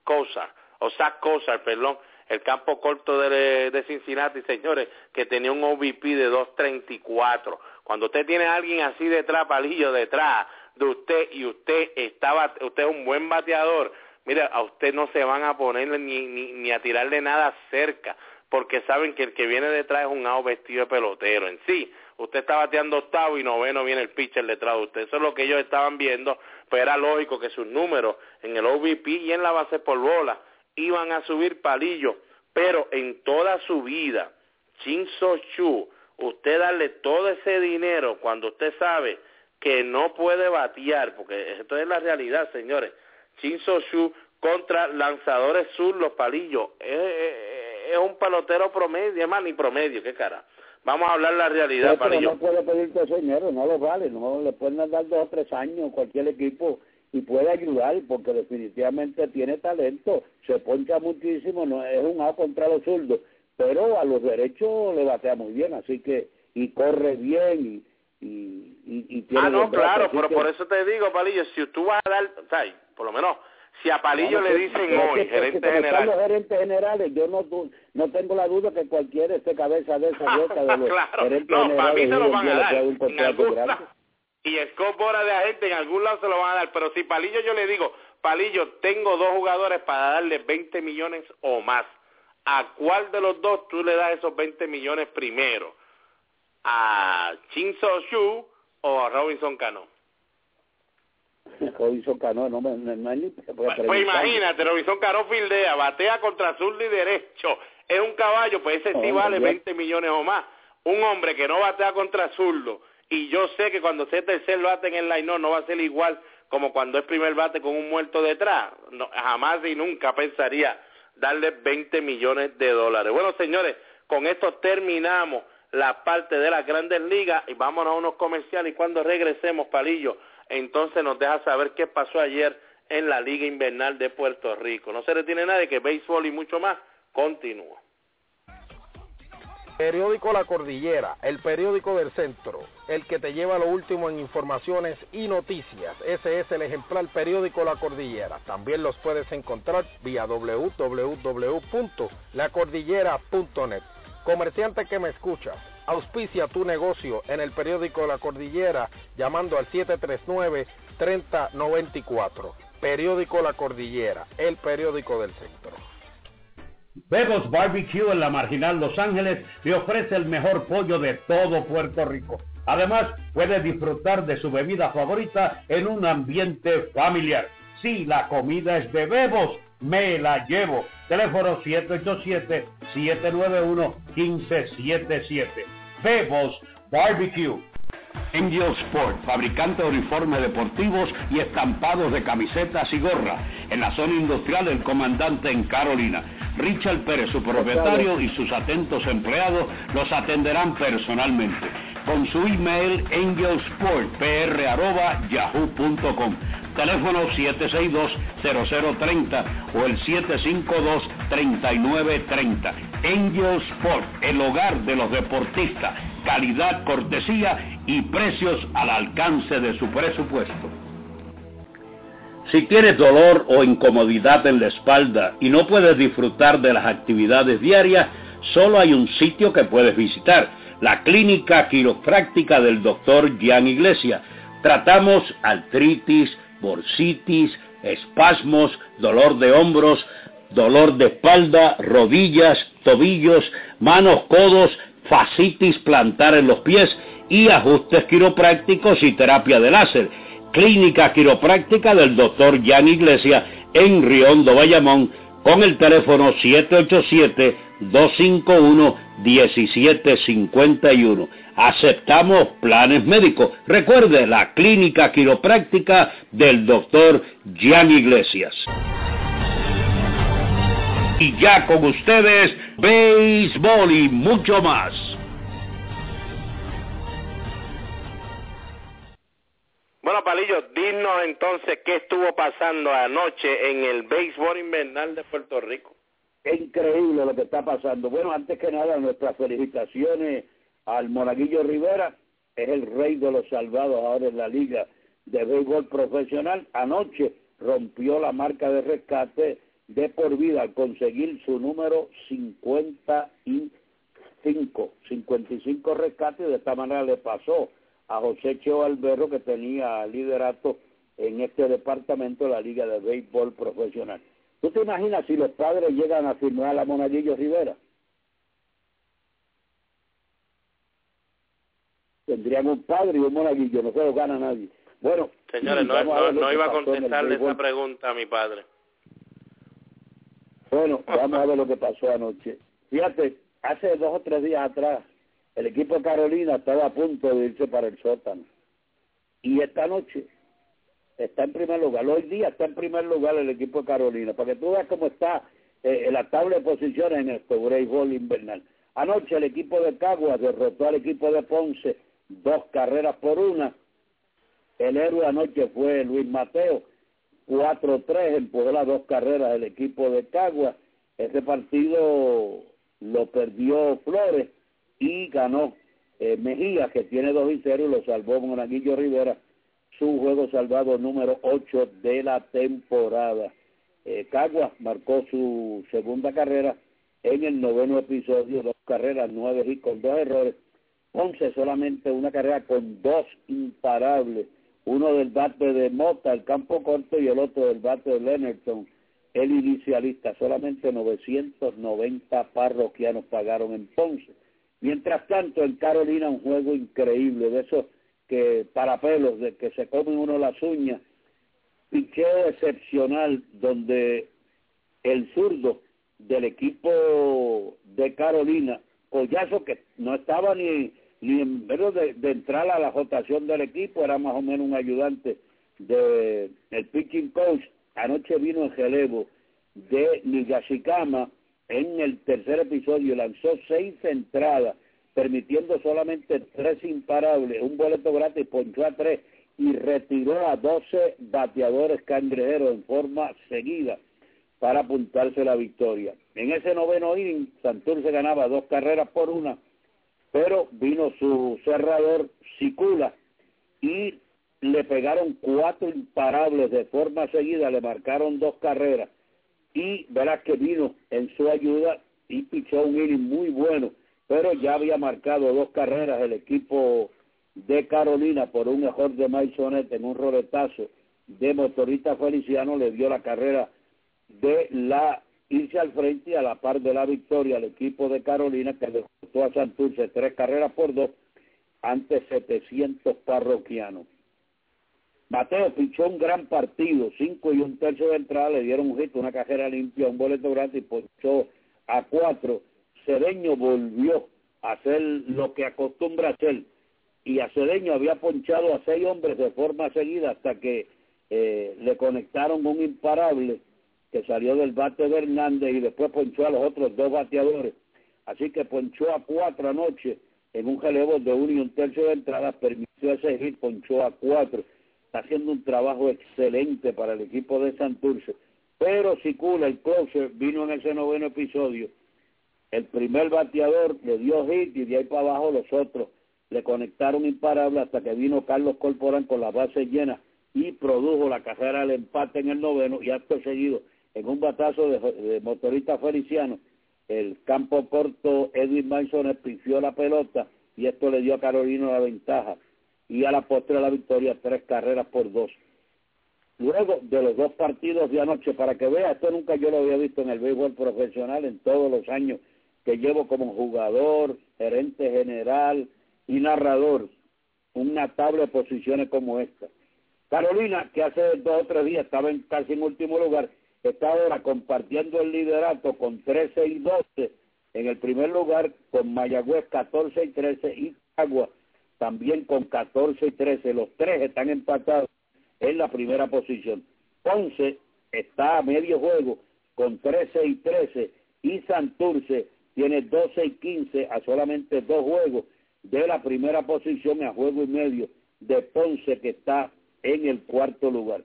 Cosa, o Zach Cosa, perdón, el campo corto de, Cincinnati, señores, que tenía un OVP de 2.34. Cuando usted tiene a alguien así detrás, palillo detrás de usted y usted estaba, usted es un buen bateador, mire, a usted no se van a poner ni, ni, ni a tirarle nada cerca, porque saben que el que viene detrás es un ao vestido de pelotero en sí. Usted está bateando octavo y noveno viene el pitcher detrás de usted. Eso es lo que ellos estaban viendo, pero era lógico que sus números en el OVP y en la base por bola iban a subir palillos, pero en toda su vida, Chin So Chu, usted darle todo ese dinero cuando usted sabe que no puede batear, porque esto es la realidad, señores. Chin So Chu contra lanzadores sur, los palillos, es, un pelotero promedio, más ni promedio, qué cara. Vamos a hablar la realidad, palillo. No puede pedirte dinero, no lo vale, no le pueden dar dos o tres años cualquier equipo y puede ayudar porque definitivamente tiene talento, se poncha muchísimo, no es un A contra los zurdos, pero a los derechos le batea muy bien, así que y corre bien y, y, y, tiene Ah, no, claro, pero por eso te digo, Palillo, si tú vas a dar, o por lo menos si a Palillo le dicen hoy, gerente general. los gerentes generales, yo no no tengo la duda que cualquiera esté cabeza de esa boca de los claro, no, para mí se lo van a dar y Scott de agente en algún lado se lo van a dar, pero si Palillo yo le digo, Palillo, tengo dos jugadores para darle 20 millones o más, ¿a cuál de los dos tú le das esos 20 millones primero? ¿A Chin Shu o a Robinson Cano? Robinson Cano, no, me ni pues, pues imagínate, Robinson Cano fildea, batea contra zurdo y derecho, es un caballo, pues ese sí vale 20 millones o más. Un hombre que no batea contra zurdo, y yo sé que cuando sea tercer bate en el line no va a ser igual como cuando es primer bate con un muerto detrás. No, jamás y nunca pensaría darle 20 millones de dólares. Bueno, señores, con esto terminamos la parte de las grandes ligas y vámonos a unos comerciales y cuando regresemos, Palillo, entonces nos deja saber qué pasó ayer en la Liga Invernal de Puerto Rico. No se retiene nada de que béisbol y mucho más continúa. Periódico La Cordillera, el periódico del centro, el que te lleva lo último en informaciones y noticias. Ese es el ejemplar periódico La Cordillera. También los puedes encontrar vía www.lacordillera.net. Comerciante que me escuchas, auspicia tu negocio en el periódico La Cordillera llamando al 739-3094. Periódico La Cordillera, el periódico del centro. Bebos Barbecue en la Marginal Los Ángeles le ofrece el mejor pollo de todo Puerto Rico. Además, puede disfrutar de su bebida favorita en un ambiente familiar. Si la comida es de Bebos, me la llevo. Teléfono 787-791-1577. Bebos Barbecue. Angel Sport, fabricante de uniformes deportivos y estampados de camisetas y gorras, en la zona industrial del comandante en Carolina. Richard Pérez, su propietario y sus atentos empleados los atenderán personalmente. Con su email angelsportpr.yahoo.com teléfono 762-0030 o el 752-3930. Angel Sport, el hogar de los deportistas, calidad, cortesía y precios al alcance de su presupuesto. Si tienes dolor o incomodidad en la espalda y no puedes disfrutar de las actividades diarias, solo hay un sitio que puedes visitar, la clínica quiropráctica del doctor Gian Iglesia. Tratamos artritis, bursitis, espasmos, dolor de hombros, dolor de espalda, rodillas, tobillos, manos, codos, fascitis plantar en los pies y ajustes quiroprácticos y terapia de láser. Clínica Quiropráctica del doctor Jan Iglesia en Riondo, Bayamón, con el teléfono 787-251-1751. Aceptamos planes médicos. Recuerde la Clínica Quiropráctica del doctor Jan Iglesias. Y ya con ustedes, béisbol y mucho más. Bueno, Palillo, dinos entonces qué estuvo pasando anoche en el béisbol invernal de Puerto Rico. Qué increíble lo que está pasando. Bueno, antes que nada, nuestras felicitaciones al Monaguillo Rivera, es el rey de los salvados ahora en la liga de béisbol profesional. Anoche rompió la marca de rescate de por vida al conseguir su número 55, 55 rescates de esta manera le pasó a José Cheo Alberro, que tenía liderato en este departamento de la Liga de Béisbol Profesional. ¿Tú te imaginas si los padres llegan a firmar a Monaguillo Rivera? Tendrían un padre y un monaguillo, no se lo gana nadie. Bueno, señores, no, no iba a contestarle esa pregunta a mi padre. Bueno, vamos a ver lo que pasó anoche. Fíjate, hace dos o tres días atrás, el equipo de Carolina estaba a punto de irse para el sótano. Y esta noche está en primer lugar. Hoy día está en primer lugar el equipo de Carolina. Para que tú veas cómo está eh, la tabla de posiciones en este béisbol invernal. Anoche el equipo de Caguas derrotó al equipo de Ponce dos carreras por una. El héroe anoche fue Luis Mateo. 4-3 empujó las dos carreras del equipo de Caguas. Ese partido lo perdió Flores y ganó eh, Mejía, que tiene dos y cero, y lo salvó Monaguillo Rivera, su juego salvado número 8 de la temporada. Eh, Caguas marcó su segunda carrera en el noveno episodio, dos carreras, nueve y con dos errores. Ponce solamente una carrera con dos imparables, uno del bate de Mota, el campo corto, y el otro del bate de Leonardson, el inicialista. Solamente 990 parroquianos pagaron en Ponce. Mientras tanto, en Carolina un juego increíble, de esos que para pelos, de que se comen uno las uñas, picheo excepcional donde el zurdo del equipo de Carolina, Collazo que no estaba ni, ni en vez de, de, entrar a la rotación del equipo, era más o menos un ayudante del el pitching coach, anoche vino en relevo de Nigashikama, en el tercer episodio lanzó seis entradas, permitiendo solamente tres imparables, un boleto gratis, ponchó a tres y retiró a doce bateadores cangrejeros en forma seguida para apuntarse la victoria. En ese noveno inning, Santurce ganaba dos carreras por una, pero vino su cerrador Sicula y le pegaron cuatro imparables de forma seguida, le marcaron dos carreras y verás que vino en su ayuda y pichó un inning muy bueno, pero ya había marcado dos carreras el equipo de Carolina por un mejor de Maisonet en un roletazo de motorista Feliciano, le dio la carrera de la irse al frente a la par de la victoria al equipo de Carolina que le costó a Santurce tres carreras por dos ante 700 parroquianos. Mateo pichó un gran partido, cinco y un tercio de entrada, le dieron un hit, una cajera limpia, un boleto gratis, ponchó a cuatro. Cedeño volvió a hacer lo que acostumbra hacer, y a Cedeño había ponchado a seis hombres de forma seguida hasta que eh, le conectaron un imparable que salió del bate de Hernández y después ponchó a los otros dos bateadores. Así que ponchó a cuatro anoche en un relevo de uno y un tercio de entrada, permitió ese hit, ponchó a cuatro está haciendo un trabajo excelente para el equipo de Santurce. Pero Sicula, el closer, vino en ese noveno episodio. El primer bateador le dio hit y de ahí para abajo los otros le conectaron imparable hasta que vino Carlos Corporán con la base llena y produjo la carrera del empate en el noveno y acto seguido. En un batazo de, motorista feliciano el campo corto Edwin Manson espició la pelota y esto le dio a Carolina la ventaja. Y a la postre la victoria tres carreras por dos. Luego de los dos partidos de anoche para que vea esto nunca yo lo había visto en el béisbol profesional en todos los años que llevo como jugador gerente general y narrador una tabla de posiciones como esta. Carolina, que hace dos o tres días estaba en casi en último lugar, está ahora compartiendo el liderato con 13 y 12 en el primer lugar, con Mayagüez 14 y 13 y Agua también con 14 y 13. Los tres están empatados en la primera posición. Ponce está a medio juego con 13 y 13 y Santurce tiene 12 y 15 a solamente dos juegos de la primera posición a juego y medio de Ponce que está en el cuarto lugar.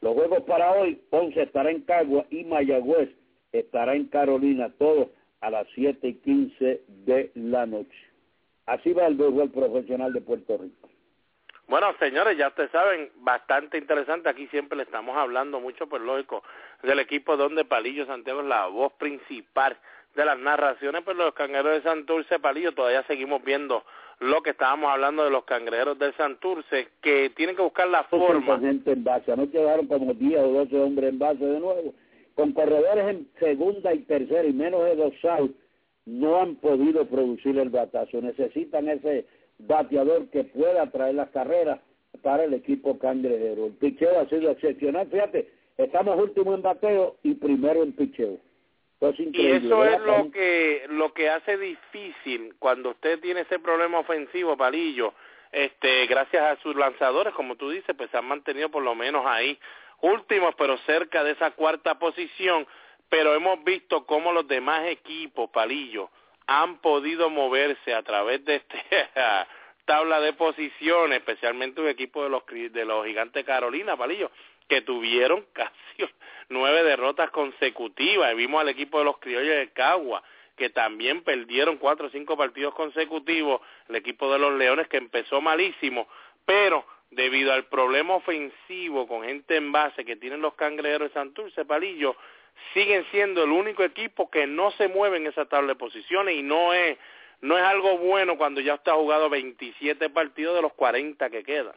Los juegos para hoy, Ponce estará en Cagua y Mayagüez estará en Carolina, todos a las 7 y 15 de la noche. Así va el béisbol profesional de Puerto Rico. Bueno, señores, ya ustedes saben, bastante interesante. Aquí siempre le estamos hablando mucho, pues lógico, del equipo donde Palillo Santiago es la voz principal de las narraciones, pues los cangrejeros de Santurce, Palillo, todavía seguimos viendo lo que estábamos hablando de los cangrejeros de Santurce, que tienen que buscar la forma. gente en base, no quedaron como 10 o 12 hombres en base de nuevo. Con corredores en segunda y tercera y menos de dos outs, no han podido producir el batazo. Necesitan ese bateador que pueda traer las carreras para el equipo cangrejero. El picheo ha sido excepcional. Fíjate, estamos último en bateo y primero en picheo y eso es lo que lo que hace difícil cuando usted tiene ese problema ofensivo, Palillo. Este, gracias a sus lanzadores, como tú dices, pues se han mantenido por lo menos ahí últimos, pero cerca de esa cuarta posición. Pero hemos visto cómo los demás equipos, Palillo, han podido moverse a través de esta tabla de posiciones, especialmente un equipo de los de los Gigantes Carolina, Palillo, que tuvieron casi nueve derrotas consecutivas. Y vimos al equipo de los criollos de Cagua, que también perdieron cuatro o cinco partidos consecutivos. El equipo de los Leones que empezó malísimo, pero debido al problema ofensivo con gente en base que tienen los cangrejeros de Santurce, Palillo, siguen siendo el único equipo que no se mueve en esa tabla de posiciones y no es no es algo bueno cuando ya está jugado 27 partidos de los 40 que quedan.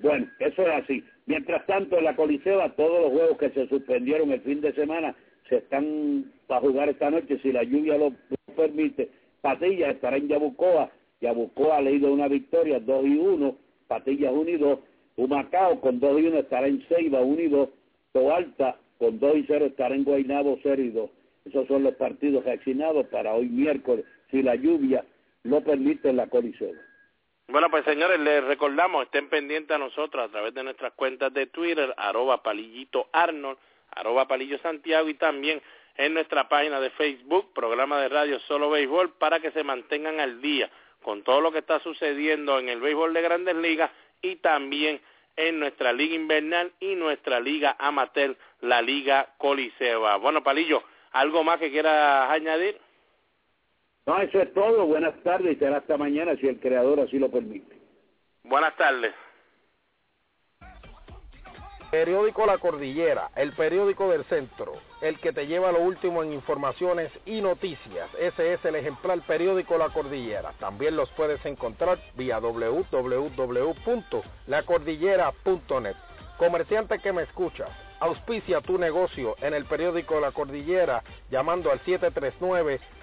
Bueno, eso es así. Mientras tanto, en la Coliseo, todos los juegos que se suspendieron el fin de semana se están para jugar esta noche, si la lluvia lo, permite. Patilla estará en Yabucoa. Yabucoa ha leído una victoria, 2 y 1. Patillas 1 y 2. Humacao con 2 y 1 estará en Ceiba, 1 y 2. Toalta con 2 y 0 estará en Guaynabo, 0 y 2. Esos son los partidos reaccionados para hoy miércoles, si la lluvia lo permite en la Coliseo. Bueno, pues señores, les recordamos, estén pendientes a nosotros a través de nuestras cuentas de Twitter, arroba palillito Arnold, arroba palillo Santiago y también en nuestra página de Facebook, programa de radio Solo Béisbol, para que se mantengan al día con todo lo que está sucediendo en el béisbol de grandes ligas y también en nuestra liga invernal y nuestra liga amateur, la liga Coliseba. Bueno, Palillo, ¿algo más que quieras añadir? No, eso es todo. Buenas tardes y será hasta mañana si el creador así lo permite. Buenas tardes. Periódico La Cordillera, el periódico del centro, el que te lleva lo último en informaciones y noticias. Ese es el ejemplar periódico La Cordillera. También los puedes encontrar vía www.lacordillera.net. Comerciante que me escuchas, auspicia tu negocio en el periódico La Cordillera llamando al 739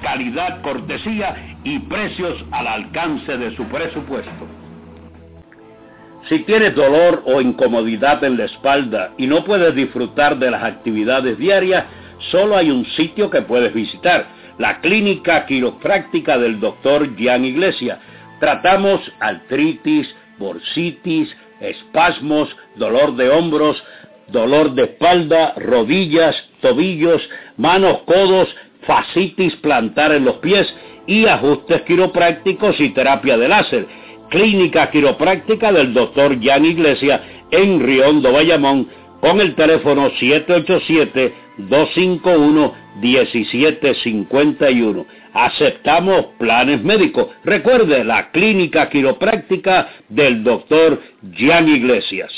calidad, cortesía y precios al alcance de su presupuesto. Si tienes dolor o incomodidad en la espalda y no puedes disfrutar de las actividades diarias, solo hay un sitio que puedes visitar, la clínica quiropráctica del doctor Gian Iglesia. Tratamos artritis, bursitis, espasmos, dolor de hombros, dolor de espalda, rodillas, tobillos, manos, codos, fascitis plantar en los pies y ajustes quiroprácticos y terapia de láser. Clínica Quiropráctica del Dr. Jan Iglesia en Riondo, Bayamón, con el teléfono 787-251-1751. Aceptamos planes médicos. Recuerde la Clínica Quiropráctica del Dr. Jan Iglesias.